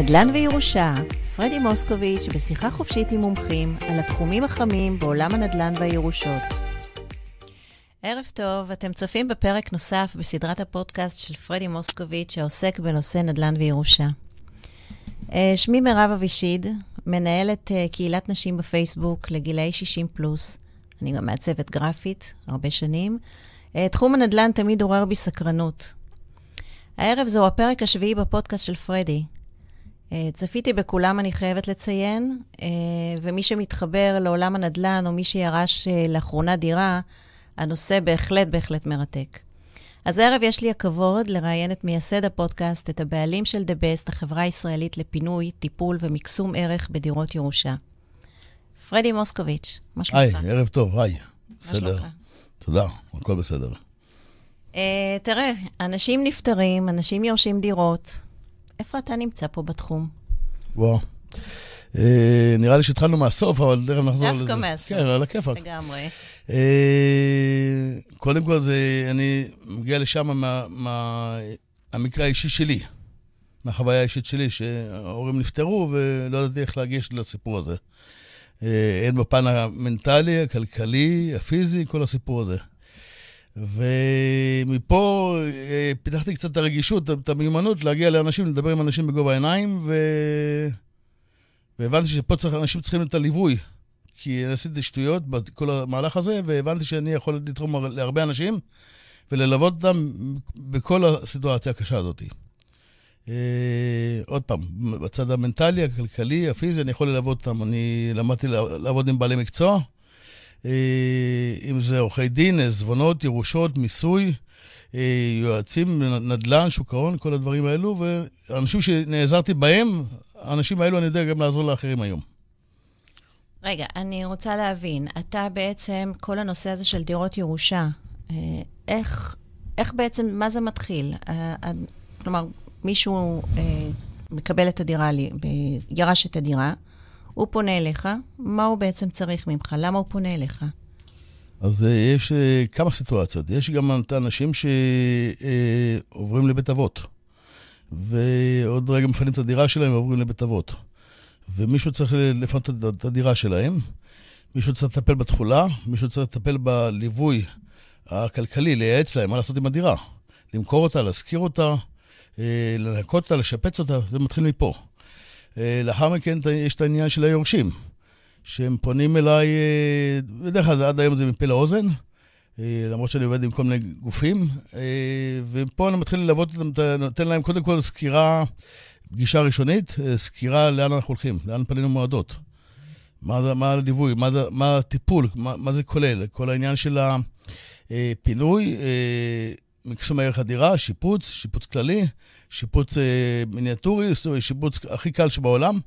נדל"ן וירושה, פרדי מוסקוביץ' בשיחה חופשית עם מומחים על התחומים החמים בעולם הנדל"ן והירושות. ערב טוב, אתם צופים בפרק נוסף בסדרת הפודקאסט של פרדי מוסקוביץ' שעוסק בנושא נדל"ן וירושה. אה, שמי מירב אבישיד, מנהלת אה, קהילת נשים בפייסבוק לגילאי 60 פלוס. אני גם מעצבת גרפית, הרבה שנים. אה, תחום הנדל"ן תמיד עורר בי סקרנות. הערב זהו הפרק השביעי בפודקאסט של פרדי. צפיתי בכולם, אני חייבת לציין, ומי שמתחבר לעולם הנדל"ן, או מי שירש לאחרונה דירה, הנושא בהחלט בהחלט מרתק. אז הערב יש לי הכבוד לראיין את מייסד הפודקאסט, את הבעלים של The Best, החברה הישראלית לפינוי, טיפול ומקסום ערך בדירות ירושה. פרדי מוסקוביץ', מה שלומך? היי, ערב טוב, היי. בסדר. תודה, הכל בסדר. Uh, תראה, אנשים נפטרים, אנשים יורשים דירות. איפה אתה נמצא פה בתחום? וואו. אה, נראה לי שהתחלנו מהסוף, אבל תכף נחזור לזה. דווקא מהסוף. כן, על הכיפאק. לגמרי. אה, קודם כל, זה, אני מגיע לשם מה, מהמקרה האישי שלי, מהחוויה האישית שלי, שההורים נפטרו ולא ידעתי איך להגיש לסיפור הזה. אה, הן בפן המנטלי, הכלכלי, הפיזי, כל הסיפור הזה. ומפה פיתחתי קצת את הרגישות, את המיומנות להגיע לאנשים, לדבר עם אנשים בגובה העיניים, ו... והבנתי שפה צריך, אנשים צריכים את הליווי. כי אני עשיתי שטויות בכל המהלך הזה, והבנתי שאני יכול לתרום להרבה אנשים וללוות אותם בכל הסיטואציה הקשה הזאת. Uh, עוד פעם, בצד המנטלי, הכלכלי, הפיזי, אני יכול ללוות אותם. אני למדתי לעבוד עם בעלי מקצוע, אם זה עורכי דין, עזבונות, ירושות, מיסוי, uh, יועצים, נדל"ן, שוק ההון, כל הדברים האלו, ואנשים שנעזרתי בהם, האנשים האלו, אני יודע גם לעזור לאחרים היום. רגע, אני רוצה להבין, אתה בעצם, כל הנושא הזה של דירות ירושה, אה, איך, איך בעצם, מה זה מתחיל? אה, אה, כלומר, מישהו מקבל את הדירה, ירש את הדירה, הוא פונה אליך, מה הוא בעצם צריך ממך? למה הוא פונה אליך? אז יש כמה סיטואציות. יש גם את האנשים שעוברים לבית אבות. ועוד רגע מפנים את הדירה שלהם ועוברים לבית אבות. ומישהו צריך לפנות את הדירה שלהם, מישהו צריך לטפל בתכולה, מישהו צריך לטפל בליווי הכלכלי, לייעץ להם מה לעשות עם הדירה. למכור אותה, להשכיר אותה, אה, לנקות אותה, לשפץ אותה, זה מתחיל מפה. אה, לאחר מכן יש את העניין של היורשים, שהם פונים אליי, אה, בדרך כלל עד היום זה מפה לאוזן, אה, למרות שאני עובד עם כל מיני גופים, ופה אני מתחיל ללוות אותם, נותן להם קודם כל סקירה, פגישה ראשונית, סקירה לאן אנחנו הולכים, לאן פנינו מועדות. מה, מה הליווי, מה, מה הטיפול, מה, מה זה כולל, כל העניין של הפינוי, מקסום ערך הדירה, שיפוץ, שיפוץ כללי, שיפוץ מיניאטורי, שיפוץ הכי קל שבעולם,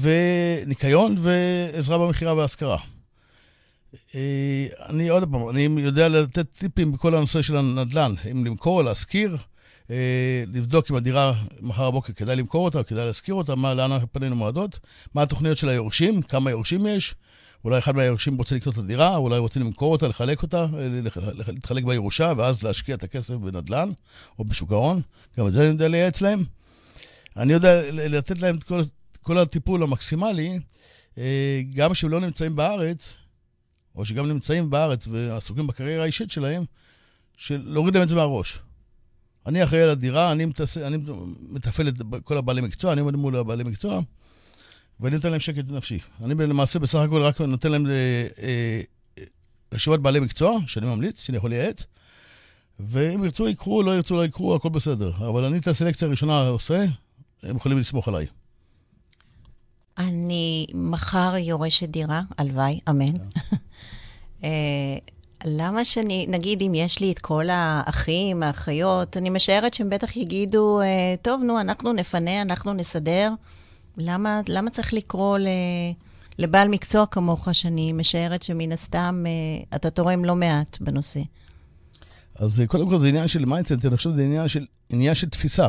וניקיון ועזרה במכירה והשכרה. אה, אני עוד פעם, אני יודע לתת טיפים בכל הנושא של הנדל"ן, אם למכור, להשכיר, אה, לבדוק אם הדירה מחר בבוקר כדאי למכור אותה, כדאי להשכיר אותה, מה, לאן פנינו מועדות, מה התוכניות של היורשים, כמה יורשים יש, אולי אחד מהיורשים רוצה לקנות את הדירה, אולי רוצים למכור אותה, לחלק אותה, אה, להתחלק בירושה, ואז להשקיע את הכסף בנדל"ן או בשוק ההון, גם את זה אני יודע לייעץ להם. אני יודע לתת להם את כל, כל הטיפול המקסימלי, גם כשהם לא נמצאים בארץ, או שגם נמצאים בארץ ועסוקים בקריירה האישית שלהם, של להוריד להם את זה מהראש. אני אחראי על הדירה. אני מתפעל את כל הבעלי מקצוע, אני עומד מול הבעלי מקצוע, ואני נותן להם שקט נפשי. אני למעשה בסך הכל רק נותן להם אה, אה, רשימת בעלי מקצוע, שאני ממליץ, שאני יכול לייעץ, ואם ירצו יקחו, לא ירצו לא יקחו, הכל בסדר. אבל אני את הסלקציה הראשונה עושה, הם יכולים לסמוך עליי. אני מחר יורשת דירה, הלוואי, אמן. כן. אה, למה שאני, נגיד אם יש לי את כל האחים, האחיות, אני משערת שהם בטח יגידו, טוב, נו, אנחנו נפנה, אנחנו נסדר. למה, למה צריך לקרוא ל, לבעל מקצוע כמוך, שאני משערת שמן הסתם אה, אתה תורם לא מעט בנושא? אז קודם כל זה עניין של mindset, אני חושב שזה עניין של, עניין של תפיסה.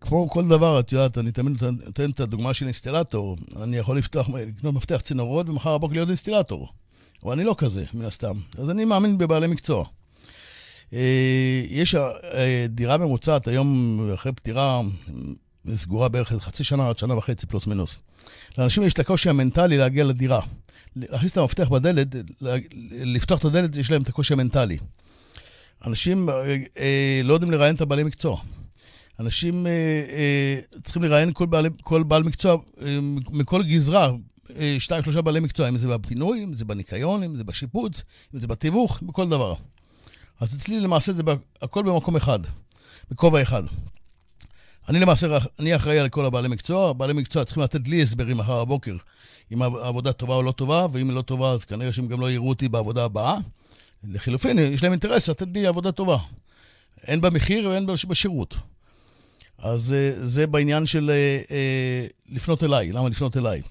כמו כל דבר, את יודעת, אני תמיד נותן את הדוגמה של אינסטלטור. אני יכול לפתוח, לקנות מפתח צינורות ומחר בבוקר להיות אינסטלטור. אבל אני לא כזה, מן הסתם. אז אני מאמין בבעלי מקצוע. אה, יש אה, דירה ממוצעת היום, אחרי פטירה, סגורה בערך חצי שנה עד שנה וחצי, פלוס מינוס. לאנשים יש את הקושי המנטלי להגיע לדירה. להכניס את המפתח בדלת, לפתוח את הדלת, יש להם את הקושי המנטלי. אנשים אה, אה, לא יודעים לראיין את הבעלי מקצוע. אנשים אה, אה, צריכים לראיין כל בעל, כל בעל מקצוע אה, מכל גזרה, אה, שתיים, שלושה בעלי מקצוע, אם זה בפינוי, אם זה בניקיון, אם זה בשיפוץ, אם זה בתיווך, בכל דבר. אז אצלי למעשה זה הכל במקום אחד, בכובע אחד. אני למעשה, אני אחראי על כל הבעלי מקצוע, בעלי מקצוע צריכים לתת לי הסברים מחר בבוקר אם העבודה טובה או לא טובה, ואם היא לא טובה, אז כנראה שהם גם לא יראו אותי בעבודה הבאה. לחילופין, יש להם אינטרס לתת לי עבודה טובה. הן במחיר והן בשירות. אז אה, זה בעניין של אה, אה, לפנות אליי, למה לפנות אליי.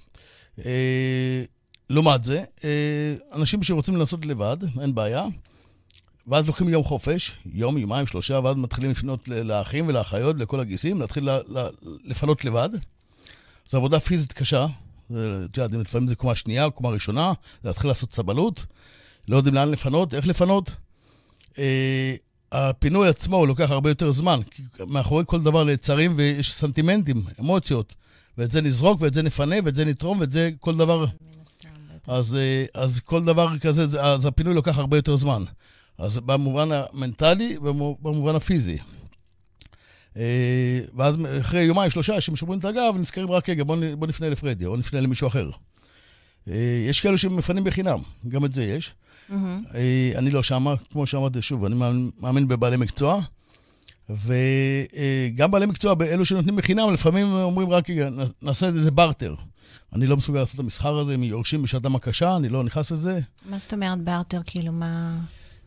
לעומת זה, אנשים שרוצים לנסות לבד, אין בעיה, ואז לוקחים יום חופש, יום, יומיים, שלושה, ואז מתחילים לפנות לאחים ולאחיות, לכל הגיסים, להתחיל לפנות לבד. זו עבודה פיזית קשה, את יודעת, לפעמים זה קומה שנייה או קומה ראשונה, זה להתחיל לעשות סבלות, לא יודעים לאן לפנות, איך לפנות. הפינוי עצמו לוקח הרבה יותר זמן, כי מאחורי כל דבר נעצרים ויש סנטימנטים, אמוציות, ואת זה נזרוק ואת זה נפנה ואת זה נתרום ואת זה כל דבר... אז, אה, אז כל דבר כזה, אז הפינוי לוקח הרבה יותר זמן. אז במובן המנטלי ובמובן הפיזי. אה, ואז אחרי יומיים, שלושה, שמשומרים את הגב, נזכרים רק, רגע, בוא, בוא נפנה לפרדי, או נפנה למישהו אחר. אה, יש כאלו שמפנים בחינם, גם את זה יש. Mm-hmm. אני לא שמה, כמו שאמרתי, שוב, אני מאמין בבעלי מקצוע. וגם בעלי מקצוע, אלו שנותנים בחינם, לפעמים אומרים רק, נעשה איזה בארטר. אני לא מסוגל לעשות את המסחר הזה, הם יורשים בשעתם הקשה, אני לא נכנס לזה. מה זאת אומרת בארטר? כאילו, מה...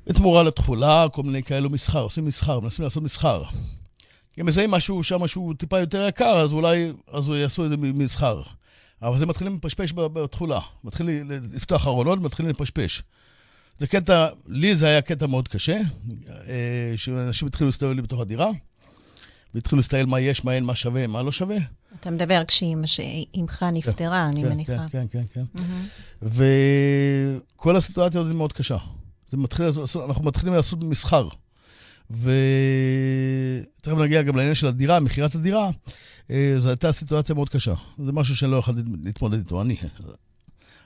בתמורה לתכולה, כל מיני כאלו מסחר, עושים מסחר, מנסים לעשות מסחר. כי הם מזהים משהו שם שהוא טיפה יותר יקר, אז אולי, אז יעשו איזה מסחר. אבל זה מתחילים לפשפש בתכולה. מתחילים לפתוח ארונות, מתחילים לפשפש. זה קטע, לי זה היה קטע מאוד קשה, אה, שאנשים התחילו להסתובב לי בתוך הדירה, והתחילו להסתכל מה יש, מה אין, מה שווה, מה לא שווה. אתה מדבר כשאימך נפטרה, אני כן, מניחה. כן, כן, כן. Mm-hmm. וכל הסיטואציה הזאת מאוד קשה. זה מתחיל, אנחנו מתחילים לעשות מסחר. ותכף נגיע גם לעניין של הדירה, מכירת הדירה, אה, זו הייתה סיטואציה מאוד קשה. זה משהו שאני לא יכול להתמודד איתו, אני.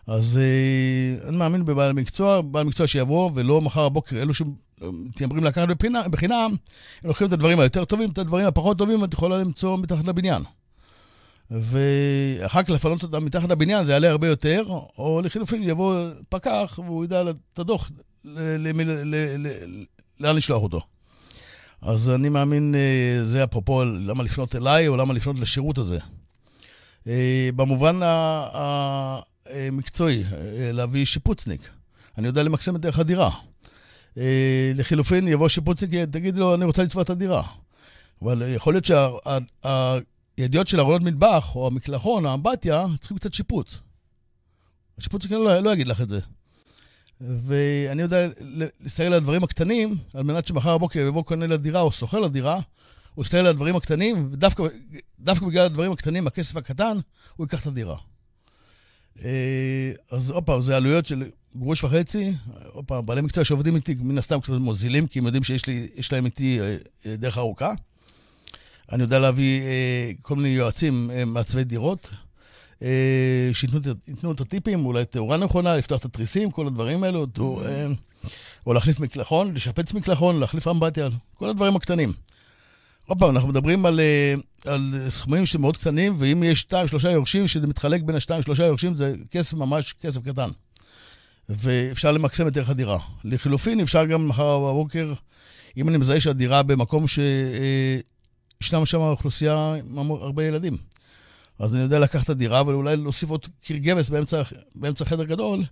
אז אה, אני מאמין בבעל מקצוע, בעל מקצוע שיבוא, ולא מחר בבוקר, אלו שמתיימרים לקחת בחינם, הם לוקחים את הדברים היותר טובים, את הדברים הפחות טובים, את יכולה למצוא מתחת לבניין. ואחר כך לפנות אותם מתחת לבניין, זה יעלה הרבה יותר, או לחילופין יבוא פקח והוא ידע את הדוח, לאן לשלוח אותו. אז אני מאמין, אה, זה אפרופו למה לפנות אליי, או למה לפנות לשירות הזה. אה, במובן המקצועי, אה, להביא שיפוצניק. אני יודע למקסם את דרך הדירה. לחילופין, יבוא שיפוצניק, תגיד לו, אני רוצה לצבוע את הדירה. אבל יכול להיות שהידיעות של ארונות מטבח, או המקלחון, האמבטיה, צריכים קצת שיפוץ. השיפוצניק לא, לא יגיד לך את זה. ואני יודע להסתכל על הדברים הקטנים, על מנת שמחר בבוקר יבוא קונה לדירה או שוכר לדירה, הוא יסתכל על הדברים הקטנים, ודווקא בגלל הדברים הקטנים, הכסף הקטן, הוא ייקח את הדירה. אה, אז עוד פעם, זה עלויות של גרוש וחצי. עוד פעם, בעלי מקצוע שעובדים איתי, מן הסתם קצת מוזילים, כי הם יודעים שיש להם איתי אה, דרך ארוכה. אני יודע להביא אה, כל מיני יועצים מעצבי דירות. אה, שייתנו את הטיפים, אולי תאורה נכונה, לפתוח את התריסים, כל הדברים האלו, אה, או להחליף מקלחון, לשפץ מקלחון, להחליף אמבטיה, כל הדברים הקטנים. עוד פעם, אנחנו מדברים על, אה, על סכומים שמאוד קטנים, ואם יש שתיים, שלושה יורשים, שזה מתחלק בין השתיים, שלושה יורשים, זה כסף ממש כסף קטן. ואפשר למקסם את ערך הדירה. לחילופין, אפשר גם מחר בבוקר, אם אני מזהה שהדירה במקום שישנם שם אוכלוסייה עם הרבה ילדים. אז אני יודע לקחת את הדירה, ואולי להוסיף עוד קיר גבס באמצע, באמצע חדר גדול,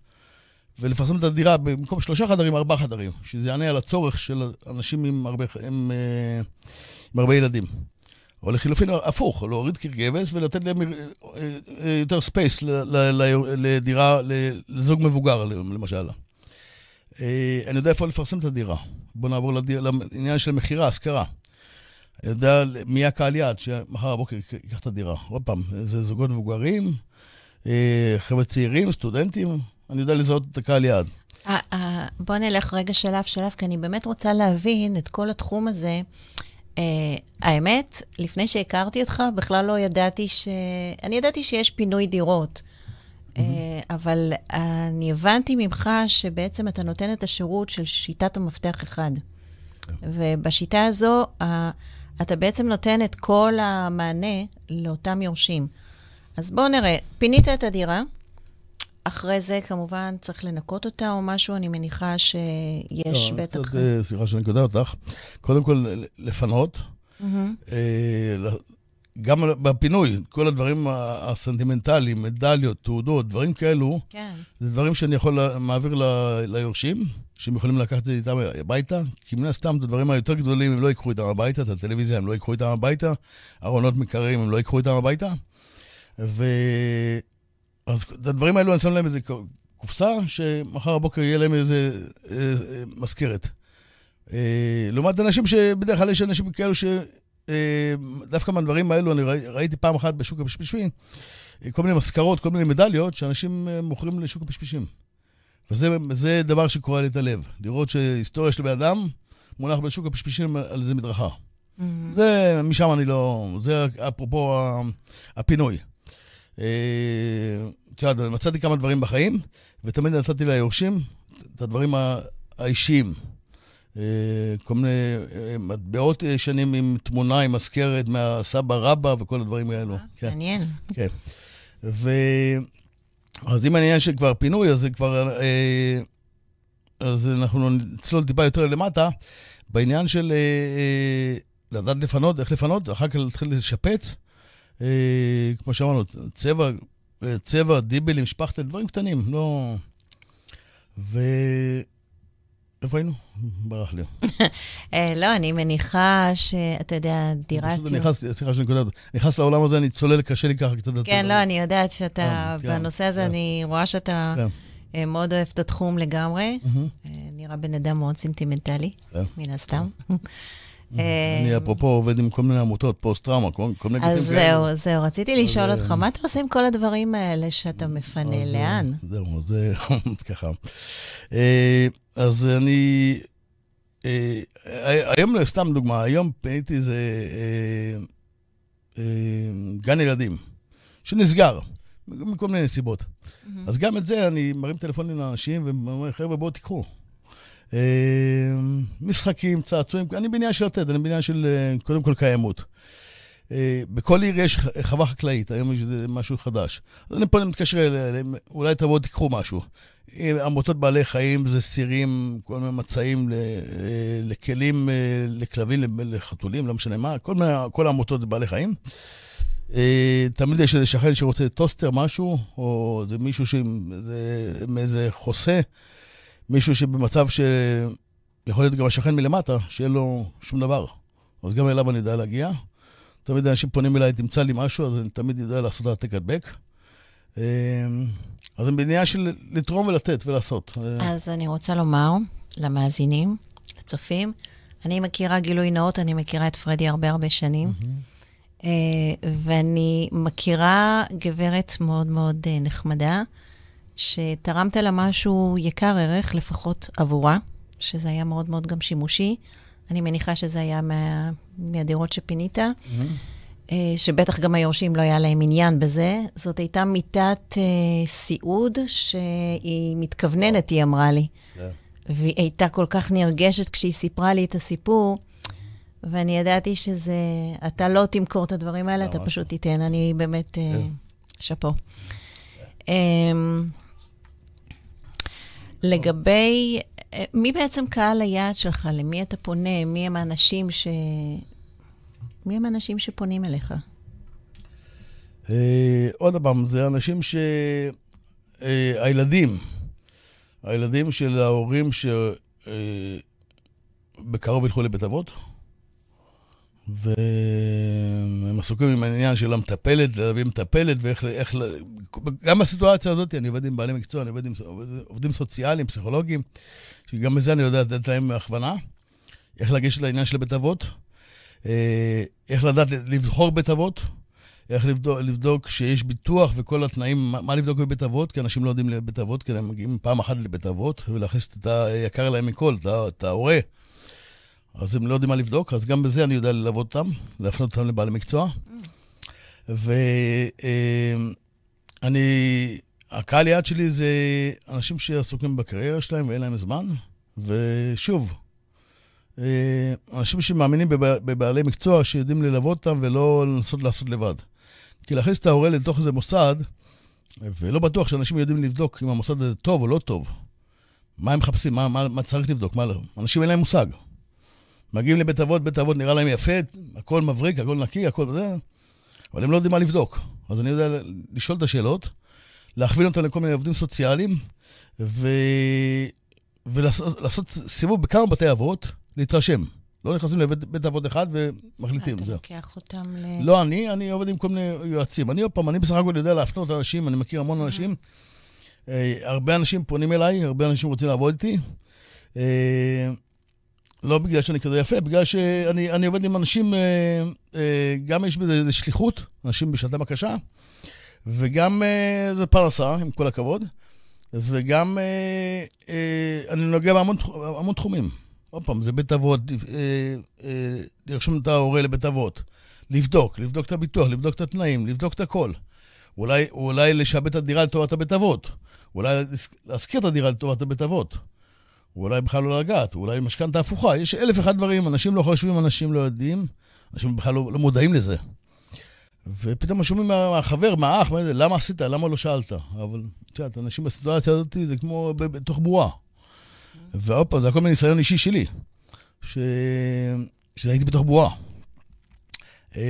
ולפרסם את הדירה במקום שלושה חדרים, ארבעה חדרים, שזה יענה על הצורך של אנשים עם הרבה, עם, אה, עם הרבה ילדים. או לחילופין, הפוך, להוריד קיר גבס ולתת להם אה, אה, יותר space לדירה, לזוג מבוגר, למשל. אני יודע איפה לפרסם את הדירה. בואו נעבור לעניין של מכירה, השכרה. יודע מי הקהל יעד שמחר בבוקר ייקח את הדירה. עוד פעם, זה זוגות מבוגרים, אה, חבר'ה צעירים, סטודנטים, אני יודע לזהות את הקהל יעד. בוא נלך רגע שלב שלב, כי אני באמת רוצה להבין את כל התחום הזה. Uh, האמת, לפני שהכרתי אותך, בכלל לא ידעתי ש... אני ידעתי שיש פינוי דירות. Mm-hmm. Uh, אבל אני הבנתי ממך שבעצם אתה נותן את השירות של שיטת המפתח אחד. Okay. כן. ובשיטה הזו, אתה בעצם נותן את כל המענה לאותם יורשים. אז בואו נראה, פינית את הדירה, אחרי זה כמובן צריך לנקות אותה או משהו, אני מניחה שיש לא, בטח... לא, סליחה שאני קודם אותך. קודם כל, לפנות. Mm-hmm. גם בפינוי, כל הדברים הסנטימנטליים, מדליות, תעודות, דברים כאלו, כן. זה דברים שאני יכול להעביר ל, ליורשים, שהם יכולים לקחת את זה איתם הביתה, כי מן הסתם את הדברים היותר גדולים הם לא ייקחו איתם הביתה, את הטלוויזיה הם לא ייקחו איתם הביתה, ארונות מקררים הם לא ייקחו איתם הביתה. ו... אז את הדברים האלו אני שם להם איזה קופסה, שמחר בבוקר יהיה להם איזה אה, אה, מזכרת. אה, לעומת אנשים שבדרך כלל יש אנשים כאלו ש... דווקא מהדברים האלו, אני ראי, ראיתי פעם אחת בשוק הפשפשים, כל מיני מזכרות, כל מיני מדליות שאנשים מוכרים לשוק הפשפשים. וזה דבר שקורע לי את הלב. לראות שהיסטוריה של בן אדם מונח בשוק הפשפשים על איזה מדרכה. Mm-hmm. זה, משם אני לא... זה אפרופו הפינוי. את יודעת, מצאתי כמה דברים בחיים, ותמיד נתתי ליורשים את הדברים האישיים. אה, כל מיני אה, מטבעות שנים עם תמונה, עם מזכרת מהסבא רבא וכל הדברים האלו. כן. מעניין. כן. ו... אז אם העניין של כבר פינוי, אז זה כבר... אה, אז אנחנו נצלול טיפה יותר למטה. בעניין של לדעת לפנות, איך לפנות, אחר כך להתחיל לשפץ. אה, כמו שאמרנו, צבע, צבע, דיבלים, שפכטל, דברים קטנים, לא... ו... איפה היינו? ברח לי. אה, לא, אני מניחה שאתה יודע, דירת... פשוט אני נכנס, סליחה שאני קודמת, נכנס לעולם הזה, אני צולל, קשה לי ככה קצת... כן, לא, אני יודעת שאתה, אה, כן, בנושא הזה, כן. אני רואה שאתה כן. מאוד אוהב את התחום לגמרי. נראה בן אדם מאוד סנטימנטלי, מן הסתם. אני אמ, אפרופו עובד עם כל מיני עמותות, פוסט-טראומה, כל מיני גופים כאלה. אז זהו, זהו, רציתי לשאול אותך, מה אתה עושה עם כל הדברים האלה שאתה מפנה? לאן? זהו, זה ככה. אה, אז אני... אה, היום, סתם דוגמה, היום פיניתי איזה אה, גן ילדים, שנסגר. מכל מיני סיבות. אז גם את זה, אני מרים טלפונים לאנשים ואומר, חבר'ה, בואו תיקחו. אה, משחקים, צעצועים, אני בעניין של לתת, אני בעניין של אה, קודם כל קיימות. אה, בכל עיר יש חווה חקלאית, היום יש משהו חדש. אז אני פה מתקשר אליהם, אולי תבואו תיקחו משהו. עמותות בעלי חיים זה סירים, כל מיני מצעים לכלים, לכלבים, לחתולים, לא משנה מה, כל, מיני, כל העמותות זה בעלי חיים. תמיד יש איזה שכן שרוצה טוסטר, משהו, או זה מישהו מאיזה חוסה. מישהו שבמצב שיכול להיות גם השכן מלמטה, שיהיה לו שום דבר. אז גם אליו אני יודע להגיע. תמיד אנשים פונים אליי, תמצא לי משהו, אז אני תמיד יודע לעשות העתק הדבק. אמ, אז אני בעניין של לתרום ולתת ולעשות. אז אני רוצה לומר למאזינים, לצופים, אני מכירה גילוי נאות, אני מכירה את פרדי הרבה הרבה שנים. Mm-hmm. ואני מכירה גברת מאוד מאוד אה, נחמדה, שתרמת לה משהו יקר ערך, לפחות עבורה, שזה היה מאוד מאוד גם שימושי. אני מניחה שזה היה מה, מהדירות שפינית, mm-hmm. שבטח גם היורשים לא היה להם עניין בזה. זאת הייתה מיטת uh, סיעוד שהיא מתכווננת, היא אמרה לי. Yeah. והיא הייתה כל כך נרגשת כשהיא סיפרה לי את הסיפור, ואני ידעתי שזה... אתה לא תמכור את הדברים האלה, אתה פשוט תיתן. אני באמת... אה, כן. שאפו. Yeah. Um, לגבי, אה, מי בעצם קהל היעד שלך? למי אתה פונה? מי הם האנשים ש... מי הם האנשים שפונים אליך? אה, עוד פעם, זה אנשים ש... אה, הילדים, הילדים של ההורים שבקרוב ילכו לבית אבות, והם עסוקים עם העניין של המטפלת, להביא מטפלת ואיך... איך, גם בסיטואציה הזאת אני עובד עם בעלי מקצוע, אני עובד עם עובדים סוציאליים, פסיכולוגים, שגם בזה אני יודע לתת להם הכוונה, איך לגשת לעניין של בית אבות, אה, איך לדעת לבחור בית אבות, איך לבדוק, לבדוק שיש ביטוח וכל התנאים, מה לבדוק בבית אבות, כי אנשים לא יודעים לבית אבות, כי הם מגיעים פעם אחת לבית אבות, ולהכניס את היקר להם מכל, את ההורה. אז הם לא יודעים מה לבדוק, אז גם בזה אני יודע ללוות אותם, להפנות אותם לבעלי מקצוע. ואני, הקהל יעד שלי זה אנשים שעסוקים בקריירה שלהם ואין להם זמן, ושוב, אה, אנשים שמאמינים בבעלי מקצוע, שיודעים ללוות אותם ולא לנסות לעשות לבד. כי להכניס את ההורה לתוך איזה מוסד, ולא בטוח שאנשים יודעים לבדוק אם המוסד הזה טוב או לא טוב. מה הם מחפשים, מה, מה, מה צריך לבדוק, מה לא. אנשים אין להם מושג. מגיעים לבית אבות, בית אבות נראה להם יפה, הכל מבריק, הכל נקי, הכל זה, אבל הם לא יודעים מה לבדוק. אז אני יודע לשאול את השאלות, להכווין אותם לכל מיני עובדים סוציאליים, ו... ולעשות סיבוב בכמה בתי אבות, להתרשם. לא נכנסים לבית אבות אחד ומחליטים, זהו. אתה לוקח אותם ל... לא אני, אני עובד עם כל מיני יועצים. אני עוד פעם, אני בסך הכל יודע להפנות אנשים, אני מכיר המון אנשים. אה, הרבה אנשים פונים אליי, הרבה אנשים רוצים לעבוד איתי. אה, לא בגלל שאני כזה יפה, בגלל שאני עובד עם אנשים, אה, גם יש בזה שליחות, אנשים בשעתם הקשה, וגם זה פרנסה, עם כל הכבוד, וגם אני נוגע בהמון תחומים. עוד פעם, זה בית אבות, אה, אה, לרשום את ההורה לבית אבות, לבדוק, לבדוק את הביטוח, לבדוק את התנאים, לבדוק את הכל. אולי, אולי לשעבד את הדירה לטובת הבית אבות. אולי להשכיר את הדירה לטובת הבית אבות. אולי בכלל לא לגעת, אולי משכנתה הפוכה. יש אלף אחד דברים, אנשים לא חושבים, אנשים לא יודעים, אנשים בכלל לא, לא מודעים לזה. ופתאום שומעים מהחבר, מהאח, מה למה עשית, למה לא שאלת? אבל את יודעת, אנשים בסיטואציה הזאת זה כמו בתוך בועה. ועוד פעם, זה הכל מניסיון אישי שלי, ש... שהייתי בתוך בועה. אה,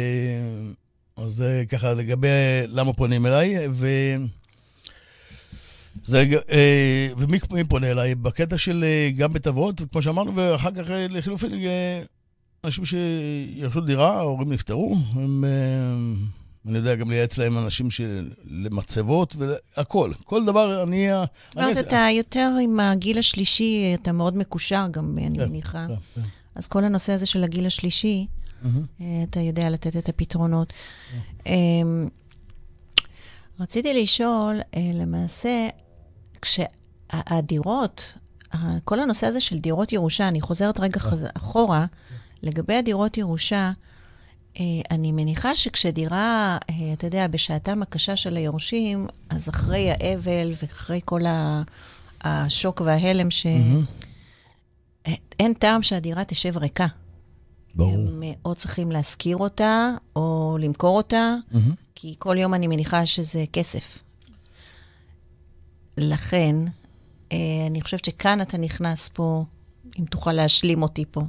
אז זה ככה לגבי למה פונים אליי, ו... זה, אה, ומי פונה אליי? בקטע של אה, גם בית אבות, כמו שאמרנו, ואחר כך לחילופין, אנשים שירשו דירה, ההורים נפטרו, הם אני יודע גם לייעץ להם אנשים של... למצבות והכול. כל דבר, אני... זאת אומרת, אתה יותר עם הגיל השלישי, אתה מאוד מקושר גם, אני כן, מניחה. כן, כן. אז כל הנושא הזה של הגיל השלישי, אתה יודע לתת את הפתרונות. אמ, רציתי לשאול, אה, למעשה, כשהדירות, כל הנושא הזה של דירות ירושה, אני חוזרת רגע אחורה, לגבי הדירות ירושה, אה, אני מניחה שכשדירה, אה, אתה יודע, בשעתם הקשה של היורשים, אז אחרי האבל ואחרי כל השוק וההלם, שאין mm-hmm. טעם שהדירה תשב ריקה. ברור. הם או צריכים להשכיר אותה, או למכור אותה, mm-hmm. כי כל יום אני מניחה שזה כסף. לכן, אני חושבת שכאן אתה נכנס פה, אם תוכל להשלים אותי פה.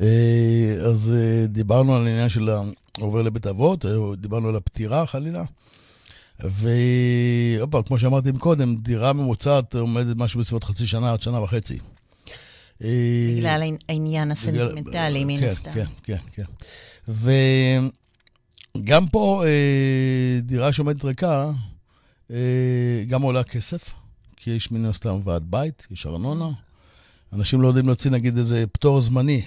אה, אז אה, דיברנו על העניין של העובר לבית אבות, אה, דיברנו על הפטירה חלילה. ועוד פעם, כמו שאמרתי קודם, דירה ממוצעת עומדת משהו בסביבות חצי שנה עד שנה וחצי. בגלל העניין הסנטימנטלי, מן כן, הסתם. כן, כן, כן. וגם פה, דירה שעומדת ריקה, גם עולה כסף, כי יש מן הסתם ועד בית, יש ארנונה. אנשים לא יודעים להוציא נגיד איזה פטור זמני.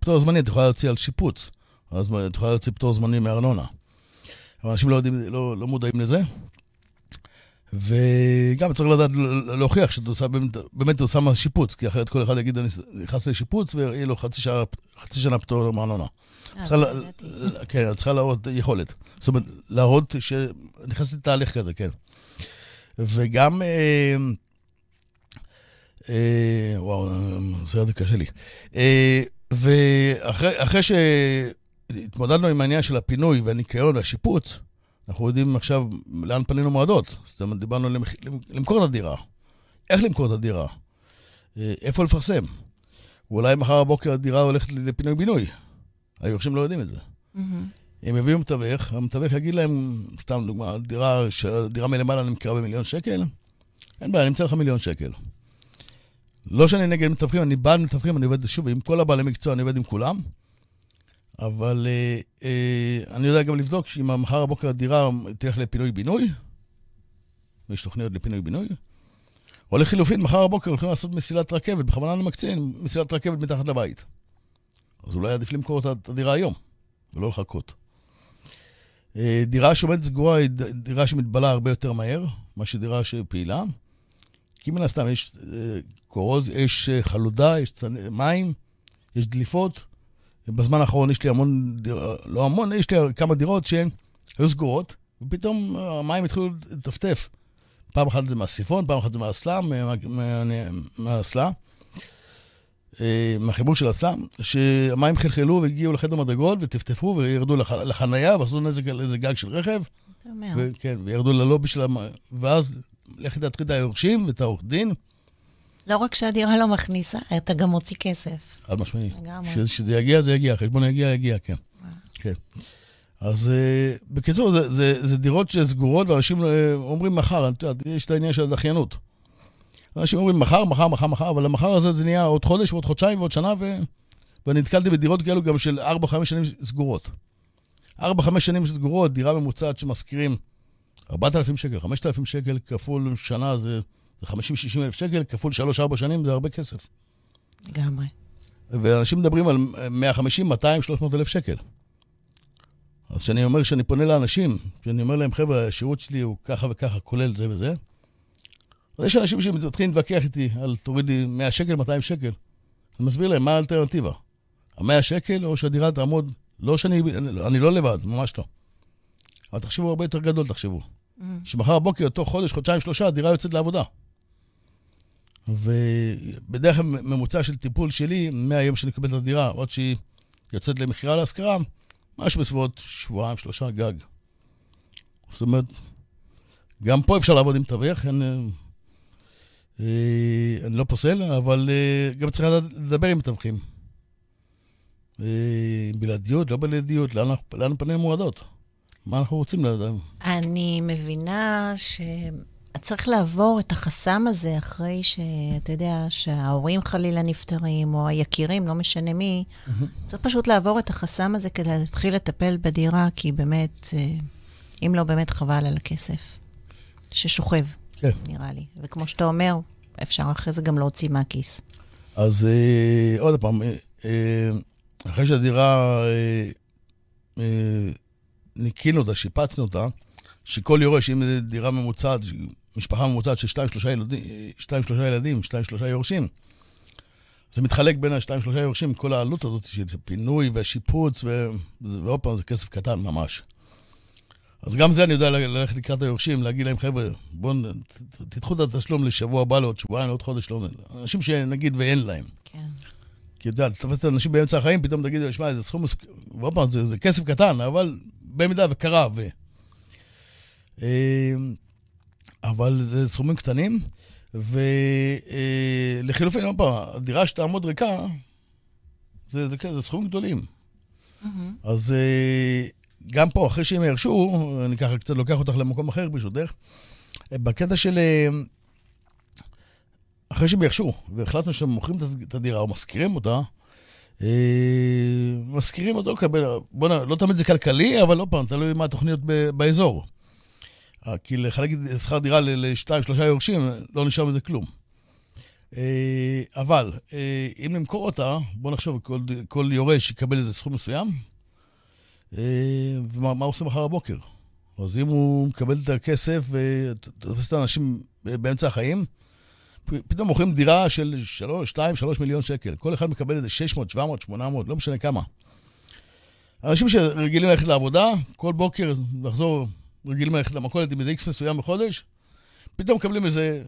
פטור זמני אתה יכול להוציא על שיפוץ, אז אתה יכול להוציא פטור זמני מארנונה. אבל אנשים לא, יודעים, לא, לא מודעים לזה. וגם צריך לדעת להוכיח שאתה עושה, באמת, באמת עושה שיפוץ, כי אחרת כל אחד יגיד, אני נכנס לשיפוץ ויהיה לו חצי, שעה, חצי שנה פטור מארנונה. אה, כן, צריכה להראות יכולת. זאת אומרת, להראות שנכנסתי לתהליך כזה, כן. וגם... אה, אה, וואו, זה עוד קשה לי. אה, ואחרי שהתמודדנו עם העניין של הפינוי והניקיון והשיפוץ, אנחנו יודעים עכשיו לאן פנינו מועדות. זאת אומרת, דיברנו על למכור את הדירה. איך למכור את הדירה? אה, איפה לפרסם? ואולי מחר בבוקר הדירה הולכת לפינוי-בינוי. היורשים לא יודעים את זה. Mm-hmm. הם יביאו מתווך, המתווך יגיד להם, סתם דוגמה, דירה, דירה מלמעלה נמכרה במיליון שקל, אין בעיה, אני אמצא לך מיליון שקל. לא שאני נגד מתווכים, אני בעד מתווכים, אני עובד שוב עם כל הבעלי מקצוע, אני עובד עם כולם. אבל אה, אה, אני יודע גם לבדוק שאם מחר בבוקר הדירה תלך לפינוי-בינוי, יש תוכניות לפינוי-בינוי, או לחילופין, מחר בבוקר הולכים לעשות מסילת רכבת, בכוונה אני מקצין, מסילת רכבת מתחת לבית. אז אולי עדיף למכור את הדירה היום, ולא לחכות. אה, דירה שעומדת סגורה היא דירה שמתבלה הרבה יותר מהר, מה שדירה שפעילה. כי מן הסתם יש אה, קורוז, יש אה, חלודה, יש צנ... מים, יש דליפות. בזמן האחרון יש לי המון, לא המון, יש לי כמה דירות שהן היו סגורות, ופתאום המים התחילו לטפטף. פעם אחת זה מהסיפון, פעם אחת זה מהאסלה, מהאסלה, אה, מהחיבור של האסלה, שהמים חלחלו והגיעו לחדר מדרגות וטפטפו וירדו לח, לחנייה ועשו נזק על איזה גג של רכב. אומר. כן, וירדו ללובי של המים, ואז לכי תתחיל את היורשים ואת העורך דין. לא רק שהדירה לא מכניסה, אתה גם מוציא כסף. חד משמעי. לגמרי. שזה יגיע, זה יגיע, החשבון יגיע, יגיע, כן. כן. אז uh, בקיצור, זה, זה, זה דירות שסגורות, ואנשים uh, אומרים מחר, יש את העניין של הדחיינות. אנשים אומרים מחר, מחר, מחר, מחר, אבל המחר הזה זה נהיה עוד חודש ועוד חודשיים ועוד שנה, ו... ואני נתקלתי בדירות כאלו גם של 4-5 שנים סגורות. 4-5 שנים סגורות, דירה ממוצעת שמשכירים 4,000 שקל, 5,000 שקל, כפול שנה זה, זה 50-60 אלף שקל, כפול 3-4 שנים זה הרבה כסף. לגמרי. ואנשים מדברים על 150, 200, 300 אלף שקל. אז כשאני אומר שאני פונה לאנשים, כשאני אומר להם, חבר'ה, השירות שלי הוא ככה וככה, כולל זה וזה, יש אנשים שמתחילים להתווכח איתי על תורידי 100 שקל, 200 שקל. אני מסביר להם מה האלטרנטיבה. ה-100 שקל או שהדירה תעמוד, לא שאני, אני לא לבד, ממש לא. אבל תחשבו הרבה יותר גדול, תחשבו. Mm. שמחר בבוקר, תוך חודש, חודשיים, שלושה, הדירה יוצאת לעבודה. ובדרך כלל ממוצע של טיפול שלי, מהיום שאני מקבל את הדירה, עוד שהיא יוצאת למכירה להשכרה, משהו בסביבות שבועיים, שלושה גג. זאת אומרת, גם פה אפשר לעבוד עם תווך, אני, אה, אני לא פוסל, אבל אה, גם צריך לדבר עם מתווכים. אה, בלעדיות, לא בלעדיות, לאן, לאן פנינו מועדות? מה אנחנו רוצים לדעת? אני מבינה ש... צריך לעבור את החסם הזה אחרי שאתה יודע שההורים חלילה נפטרים, או היקירים, לא משנה מי. צריך פשוט לעבור את החסם הזה כדי להתחיל לטפל בדירה, כי באמת, אה, אם לא, באמת חבל על הכסף ששוכב, כן. נראה לי. וכמו שאתה אומר, אפשר אחרי זה גם להוציא מהכיס. אז אה, עוד פעם, אה, אה, אחרי שהדירה, אה, אה, ניקינו אותה, שיפצנו אותה, שכל יורש, אם זו דירה ממוצעת, משפחה ממוצעת של שתיים, שלושה ילדים, שתיים, שלושה ילדים, שתיים, שלושה יורשים, זה מתחלק בין השתיים, שלושה יורשים, כל העלות הזאת של פינוי והשיפוץ, ו... ועוד פעם, זה כסף קטן ממש. אז גם זה אני יודע ללכת לקראת היורשים, להגיד להם, חבר'ה, בואו תדחו את התשלום לשבוע הבא, לעוד שבועיים, לעוד חודש, לא... אנשים שנגיד ואין להם. כן. כי אתה יודע, תתפס את האנשים באמצע החיים, פתאום תגיד, שמע, זה סכום, ועוד פעם, זה, זה כסף קטן, אבל במידה וקרה, ו... אמ, אבל זה סכומים קטנים, ולחילופין, עוד פעם, הדירה שתעמוד ריקה, זה, זה, זה, זה סכומים גדולים. Mm-hmm. אז אה, גם פה, אחרי שהם ירשו, אני ככה קצת לוקח אותך למקום אחר, ברשותך, בקטע של... אה, אחרי שהם ירשו, והחלטנו שהם מוכרים את הדירה או משכירים אותה, אה, משכירים, אז אוקיי, בוא נ... לא תמיד זה כלכלי, אבל לא פעם, תלוי מה התוכניות באזור. אה, כי לחלק שכר דירה לשתיים, שלושה יורשים, לא נשאר בזה כלום. אבל אם נמכור אותה, בוא נחשוב, כל, כל יורש יקבל איזה סכום מסוים, ומה עושים מחר בבוקר? אז אם הוא מקבל את הכסף ותופס את האנשים באמצע החיים, פתאום מוכרים דירה של 3, 2, 3 מיליון שקל. כל אחד מקבל איזה 600, 700, 800, לא משנה כמה. אנשים שרגילים ללכת לעבודה, כל בוקר לחזור רגילים ללכת למכולת עם איזה איקס מסוים בחודש, פתאום מקבלים איזה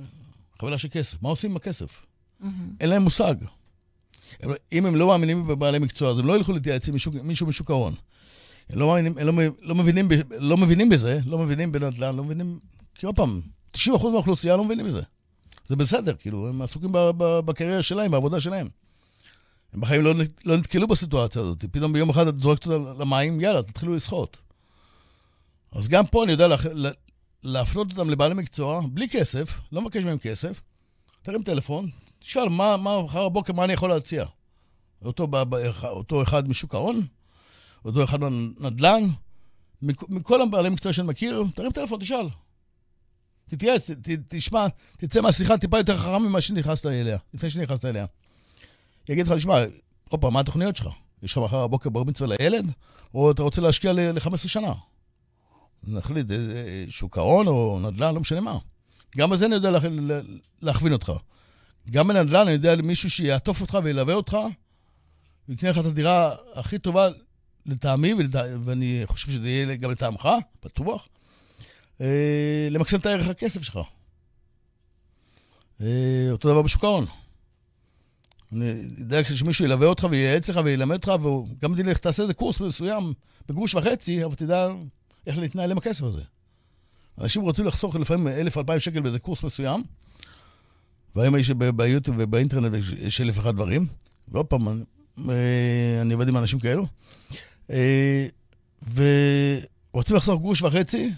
חבילה של כסף. מה עושים עם הכסף? Mm-hmm. אין להם מושג. אם הם לא מאמינים בבעלי מקצוע, אז הם לא ילכו להתייעץ עם מישהו, מישהו משוק ההון. לא, מאמינים, לא, לא, מבינים, לא מבינים בזה, לא מבינים בנדל"ן, לא מבינים... כי עוד פעם, 90% מהאוכלוסייה לא מבינים בזה. זה בסדר, כאילו, הם עסוקים בקריירה שלהם, בעבודה שלהם. הם בחיים לא, לא נתקלו בסיטואציה הזאת. פתאום ביום אחד את זורקת אותה למים, יאללה, תתחילו לשחות. אז גם פה אני יודע לה, להפנות אותם לבעלי מקצוע, בלי כסף, לא מבקש מהם כסף, תרים טלפון, תשאל מה, מה אחר הבוקר, מה אני יכול להציע. אותו, אותו אחד משוק ההון, אותו אחד מהנדל"ן, מכל הבעלי מקצוע שאני מכיר, תרים טלפון, תשאל. תתייעץ, תשמע, תצא מהשיחה טיפה יותר חכם ממה שנכנסת אליה, לפני שנכנסת אליה. יגיד לך, תשמע, הופה, מה התוכניות שלך? יש לך מחר בבוקר בר מצווה לילד, או אתה רוצה להשקיע ל-15 שנה? נחליט, שוק ההון או נדל"ן, לא משנה מה. גם בזה אני יודע להכווין אותך. גם בנדל"ן אני יודע מישהו שיעטוף אותך וילווה אותך הוא יקנה לך את הדירה הכי טובה לטעמי, ואני חושב שזה יהיה גם לטעמך, בטוח, אה, למקסם את הערך הכסף שלך. אה, אותו דבר בשוק ההון. אני יודע שמישהו ילווה אותך וייעץ לך וילמד אותך, וגם תלך, תעשה איזה קורס מסוים בגרוש וחצי, אבל תדע איך להתנהל עם הכסף הזה. אנשים רוצים לחסוך לפעמים אלף, אלפיים שקל באיזה קורס מסוים, והיום יש ביוטיוב ובאינטרנט יש אלף אחד דברים, ועוד פעם, אה, אני עובד עם אנשים כאלו, ורוצים לחסוך גרוש וחצי,